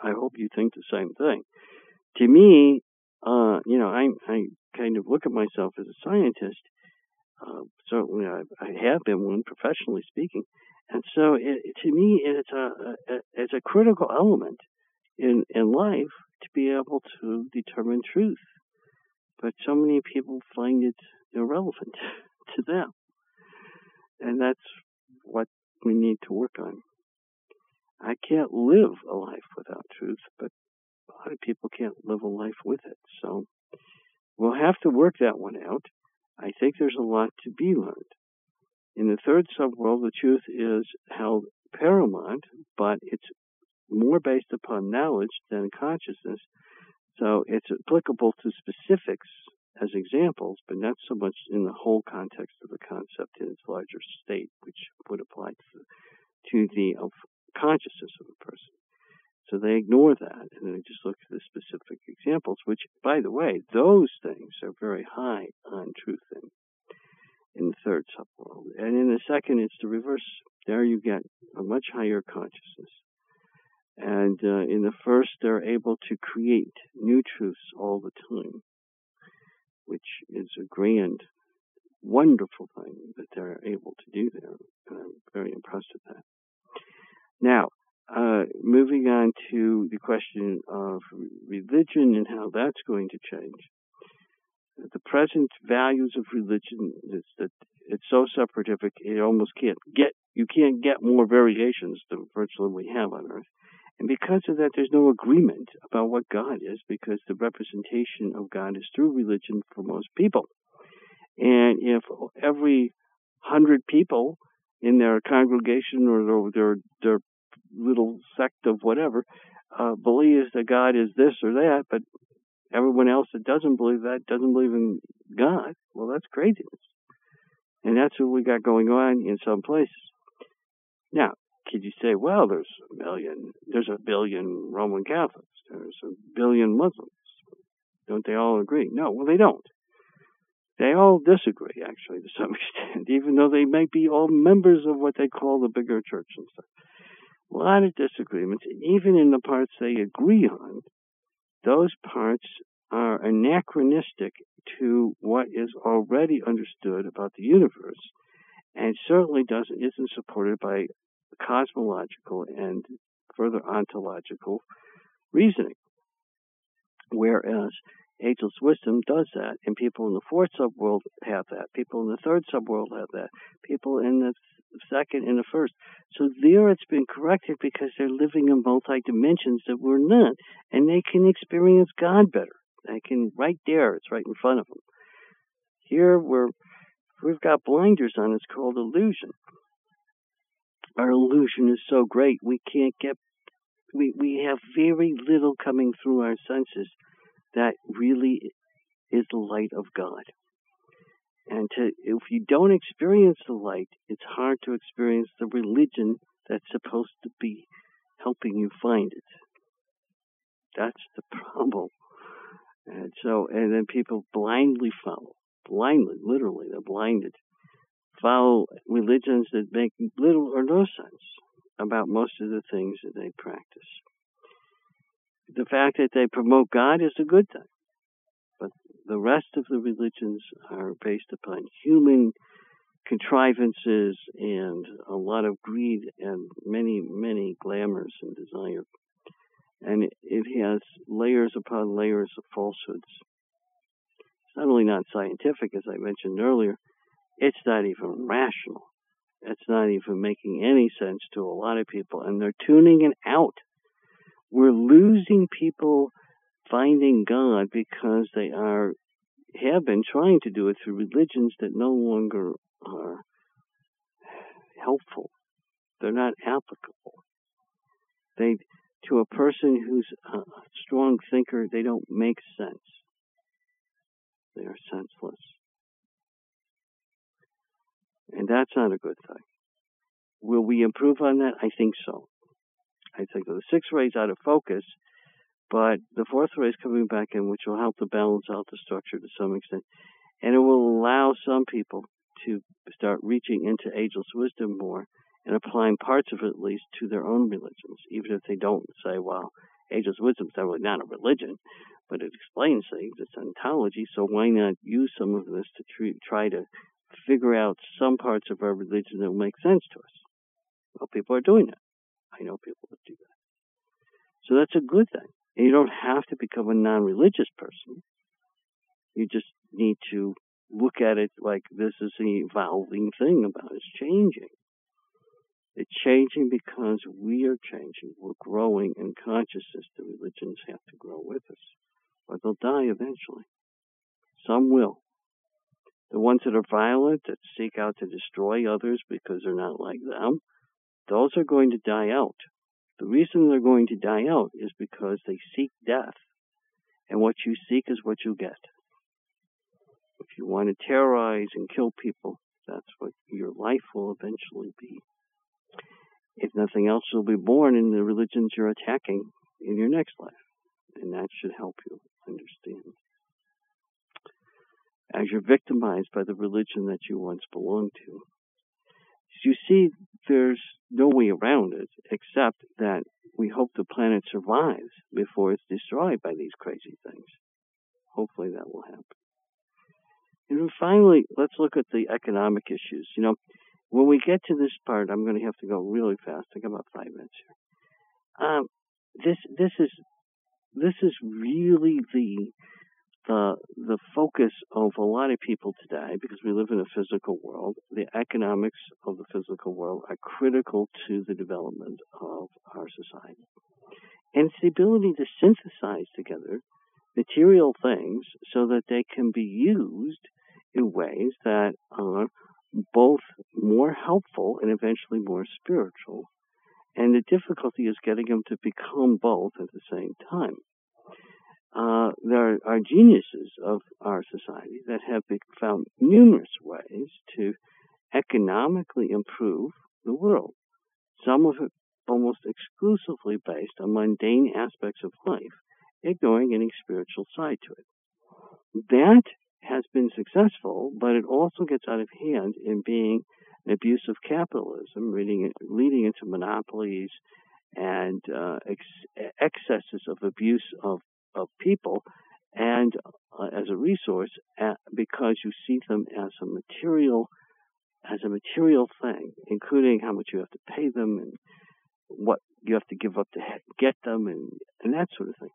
S1: I hope you think the same thing. To me, uh, you know, I I kind of look at myself as a scientist. Uh, certainly, I, I have been one professionally speaking, and so it, to me, it's a, a it's a critical element in in life to be able to determine truth. But so many people find it irrelevant to them, and that's what we need to work on. I can't live a life without truth, but a lot of people can't live a life with it. So we'll have to work that one out. I think there's a lot to be learned. In the third subworld, the truth is held paramount, but it's more based upon knowledge than consciousness. So it's applicable to specifics as examples, but not so much in the whole context of the concept in its larger state, which would apply to, to the consciousness of a person. So they ignore that and they just look at the specific examples, which, by the way, those things are very high on truth in, in the third subworld. And in the second, it's the reverse. There you get a much higher consciousness. And uh, in the first, they're able to create new truths all the time, which is a grand, wonderful thing that they're able to do there. And I'm very impressed with that. Now, uh, moving on to the question of religion and how that's going to change. The present values of religion is that it's so separative it almost can't get you can't get more variations than virtually we have on Earth. And because of that, there's no agreement about what God is because the representation of God is through religion for most people. And if every hundred people in their congregation or their, their, little sect of whatever uh, believes that God is this or that, but everyone else that doesn't believe that doesn't believe in God. Well, that's craziness. And that's what we got going on in some places. Now, could you say, well, there's a million, there's a billion Roman Catholics, there's a billion Muslims. Don't they all agree? No, well, they don't. They all disagree, actually, to some extent, even though they may be all members of what they call the bigger church and stuff. A lot of disagreements, even in the parts they agree on, those parts are anachronistic to what is already understood about the universe and certainly doesn't isn't supported by cosmological and further ontological reasoning. Whereas ageless wisdom does that, and people in the fourth subworld have that. People in the third subworld have that. People in the second and the first. So there it's been corrected because they're living in multi dimensions that we're not, and they can experience God better. They can right there. It's right in front of them. Here we're we've got blinders on. It's called illusion. Our illusion is so great we can't get. We we have very little coming through our senses that really is the light of God. And to, if you don't experience the light, it's hard to experience the religion that's supposed to be helping you find it. That's the problem. And so, and then people blindly follow, blindly, literally, they're blinded, follow religions that make little or no sense about most of the things that they practice the fact that they promote God is a good thing. But the rest of the religions are based upon human contrivances and a lot of greed and many, many glamours and desire. And it has layers upon layers of falsehoods. It's not only not scientific, as I mentioned earlier, it's not even rational. It's not even making any sense to a lot of people, and they're tuning it out we're losing people finding God because they are have been trying to do it through religions that no longer are helpful. They're not applicable. They to a person who's a strong thinker, they don't make sense. They are senseless. And that's not a good thing. Will we improve on that? I think so. I think the sixth ray is out of focus, but the fourth ray is coming back in, which will help to balance out the structure to some extent. And it will allow some people to start reaching into ageless wisdom more and applying parts of it at least to their own religions, even if they don't say, well, ageless wisdom is really not a religion, but it explains things, it's ontology, so why not use some of this to try to figure out some parts of our religion that will make sense to us? Well, people are doing that. I know people that do that. So that's a good thing. And you don't have to become a non religious person. You just need to look at it like this is an evolving thing about it's changing. It's changing because we are changing. We're growing in consciousness. The religions have to grow with us, or they'll die eventually. Some will. The ones that are violent, that seek out to destroy others because they're not like them, those are going to die out. The reason they're going to die out is because they seek death. And what you seek is what you get. If you want to terrorize and kill people, that's what your life will eventually be. If nothing else, you'll be born in the religions you're attacking in your next life. And that should help you understand. As you're victimized by the religion that you once belonged to, you see, there's no way around it except that we hope the planet survives before it's destroyed by these crazy things. Hopefully that will happen. And finally, let's look at the economic issues. You know, when we get to this part, I'm going to have to go really fast. I got about five minutes here. Um, this this is this is really the the the focus of a lot of people today, because we live in a physical world, the economics of the physical world are critical to the development of our society. And it's the ability to synthesize together material things so that they can be used in ways that are both more helpful and eventually more spiritual And the difficulty is getting them to become both at the same time. Uh, there are geniuses of our society that have found numerous ways to economically improve the world. Some of it almost exclusively based on mundane aspects of life, ignoring any spiritual side to it. That has been successful, but it also gets out of hand in being an abuse of capitalism, leading, leading into monopolies and uh, ex- excesses of abuse of, of people and uh, as a resource at, uh, because you see them as a material as a material thing, including how much you have to pay them and what you have to give up to get them and, and that sort of thing.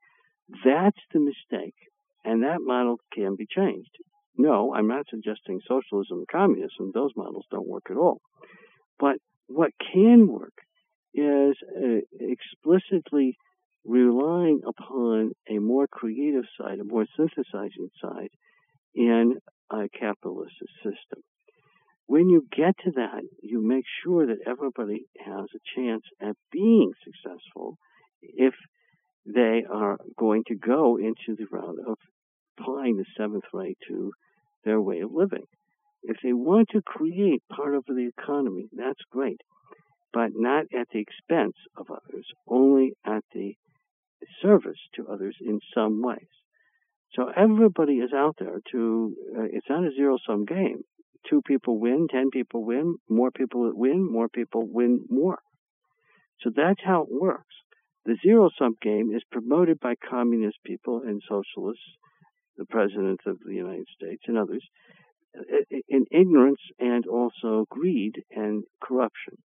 S1: That's the mistake. And that model can be changed. No, I'm not suggesting socialism and communism. Those models don't work at all. But what can work is uh, explicitly relying upon a more creative side, a more synthesizing side in a capitalist system. When you get to that, you make sure that everybody has a chance at being successful if they are going to go into the route of applying the seventh ray to their way of living. If they want to create part of the economy, that's great, but not at the expense of others, only at the service to others in some ways. So everybody is out there to, uh, it's not a zero sum game. Two people win, ten people win, more people win, more people win more. So that's how it works. The zero sum game is promoted by communist people and socialists the President of the United States and others, in ignorance and also greed and corruption.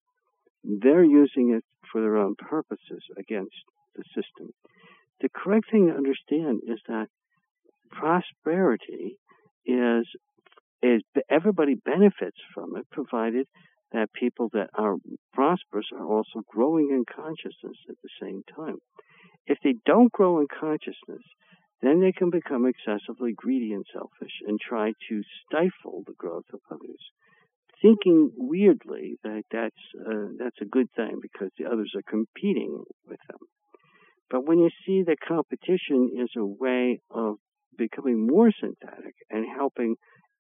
S1: They're using it for their own purposes against the system. The correct thing to understand is that prosperity is is everybody benefits from it, provided that people that are prosperous are also growing in consciousness at the same time. If they don't grow in consciousness, then they can become excessively greedy and selfish and try to stifle the growth of others, thinking weirdly that that's uh, that's a good thing because the others are competing with them. But when you see that competition is a way of becoming more synthetic and helping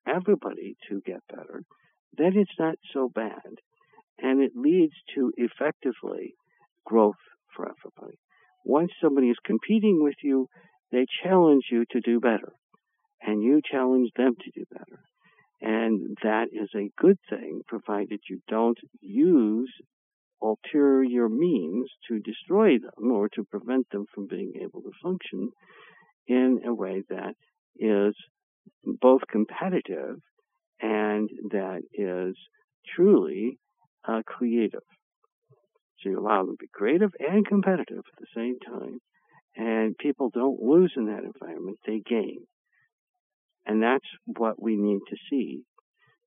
S1: everybody to get better, then it's not so bad. And it leads to effectively growth for everybody. Once somebody is competing with you, they challenge you to do better, and you challenge them to do better. And that is a good thing, provided you don't use ulterior means to destroy them or to prevent them from being able to function in a way that is both competitive and that is truly uh, creative. So you allow them to be creative and competitive at the same time and people don't lose in that environment, they gain. And that's what we need to see.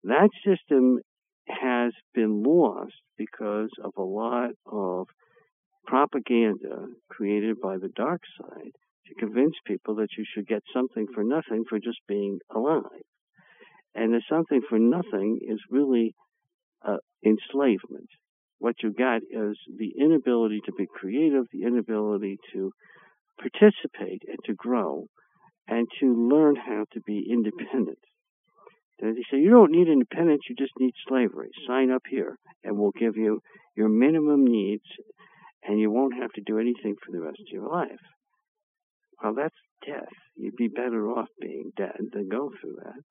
S1: That system has been lost because of a lot of propaganda created by the dark side to convince people that you should get something for nothing for just being alive. And the something for nothing is really uh, enslavement. What you got is the inability to be creative, the inability to participate and to grow and to learn how to be independent. They say, you don't need independence, you just need slavery. Sign up here and we'll give you your minimum needs and you won't have to do anything for the rest of your life. Well, that's death. You'd be better off being dead than go through that.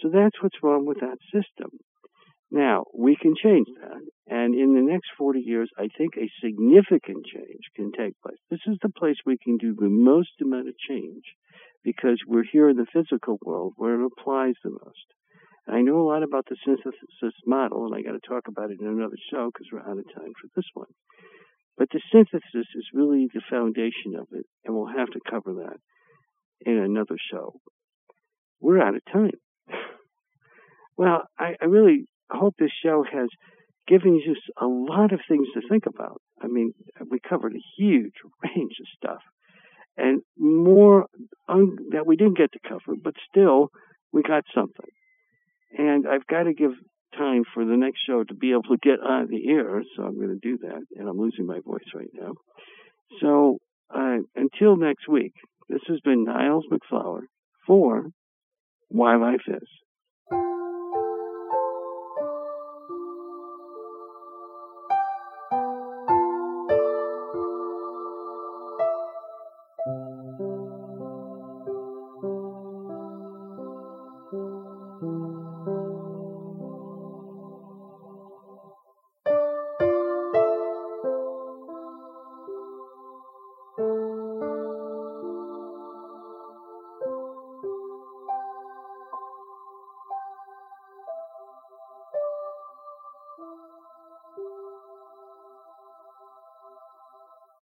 S1: So that's what's wrong with that system. Now, we can change that. And in the next 40 years, I think a significant change can take place. This is the place we can do the most amount of change because we're here in the physical world where it applies the most. I know a lot about the synthesis model, and I got to talk about it in another show because we're out of time for this one. But the synthesis is really the foundation of it, and we'll have to cover that in another show. We're out of time. well, I, I really hope this show has given you a lot of things to think about. I mean, we covered a huge range of stuff and more un- that we didn't get to cover, but still we got something. And I've got to give time for the next show to be able to get on the air, so I'm going to do that, and I'm losing my voice right now. So uh, until next week, this has been Niles MacFlouer for Why Life Is.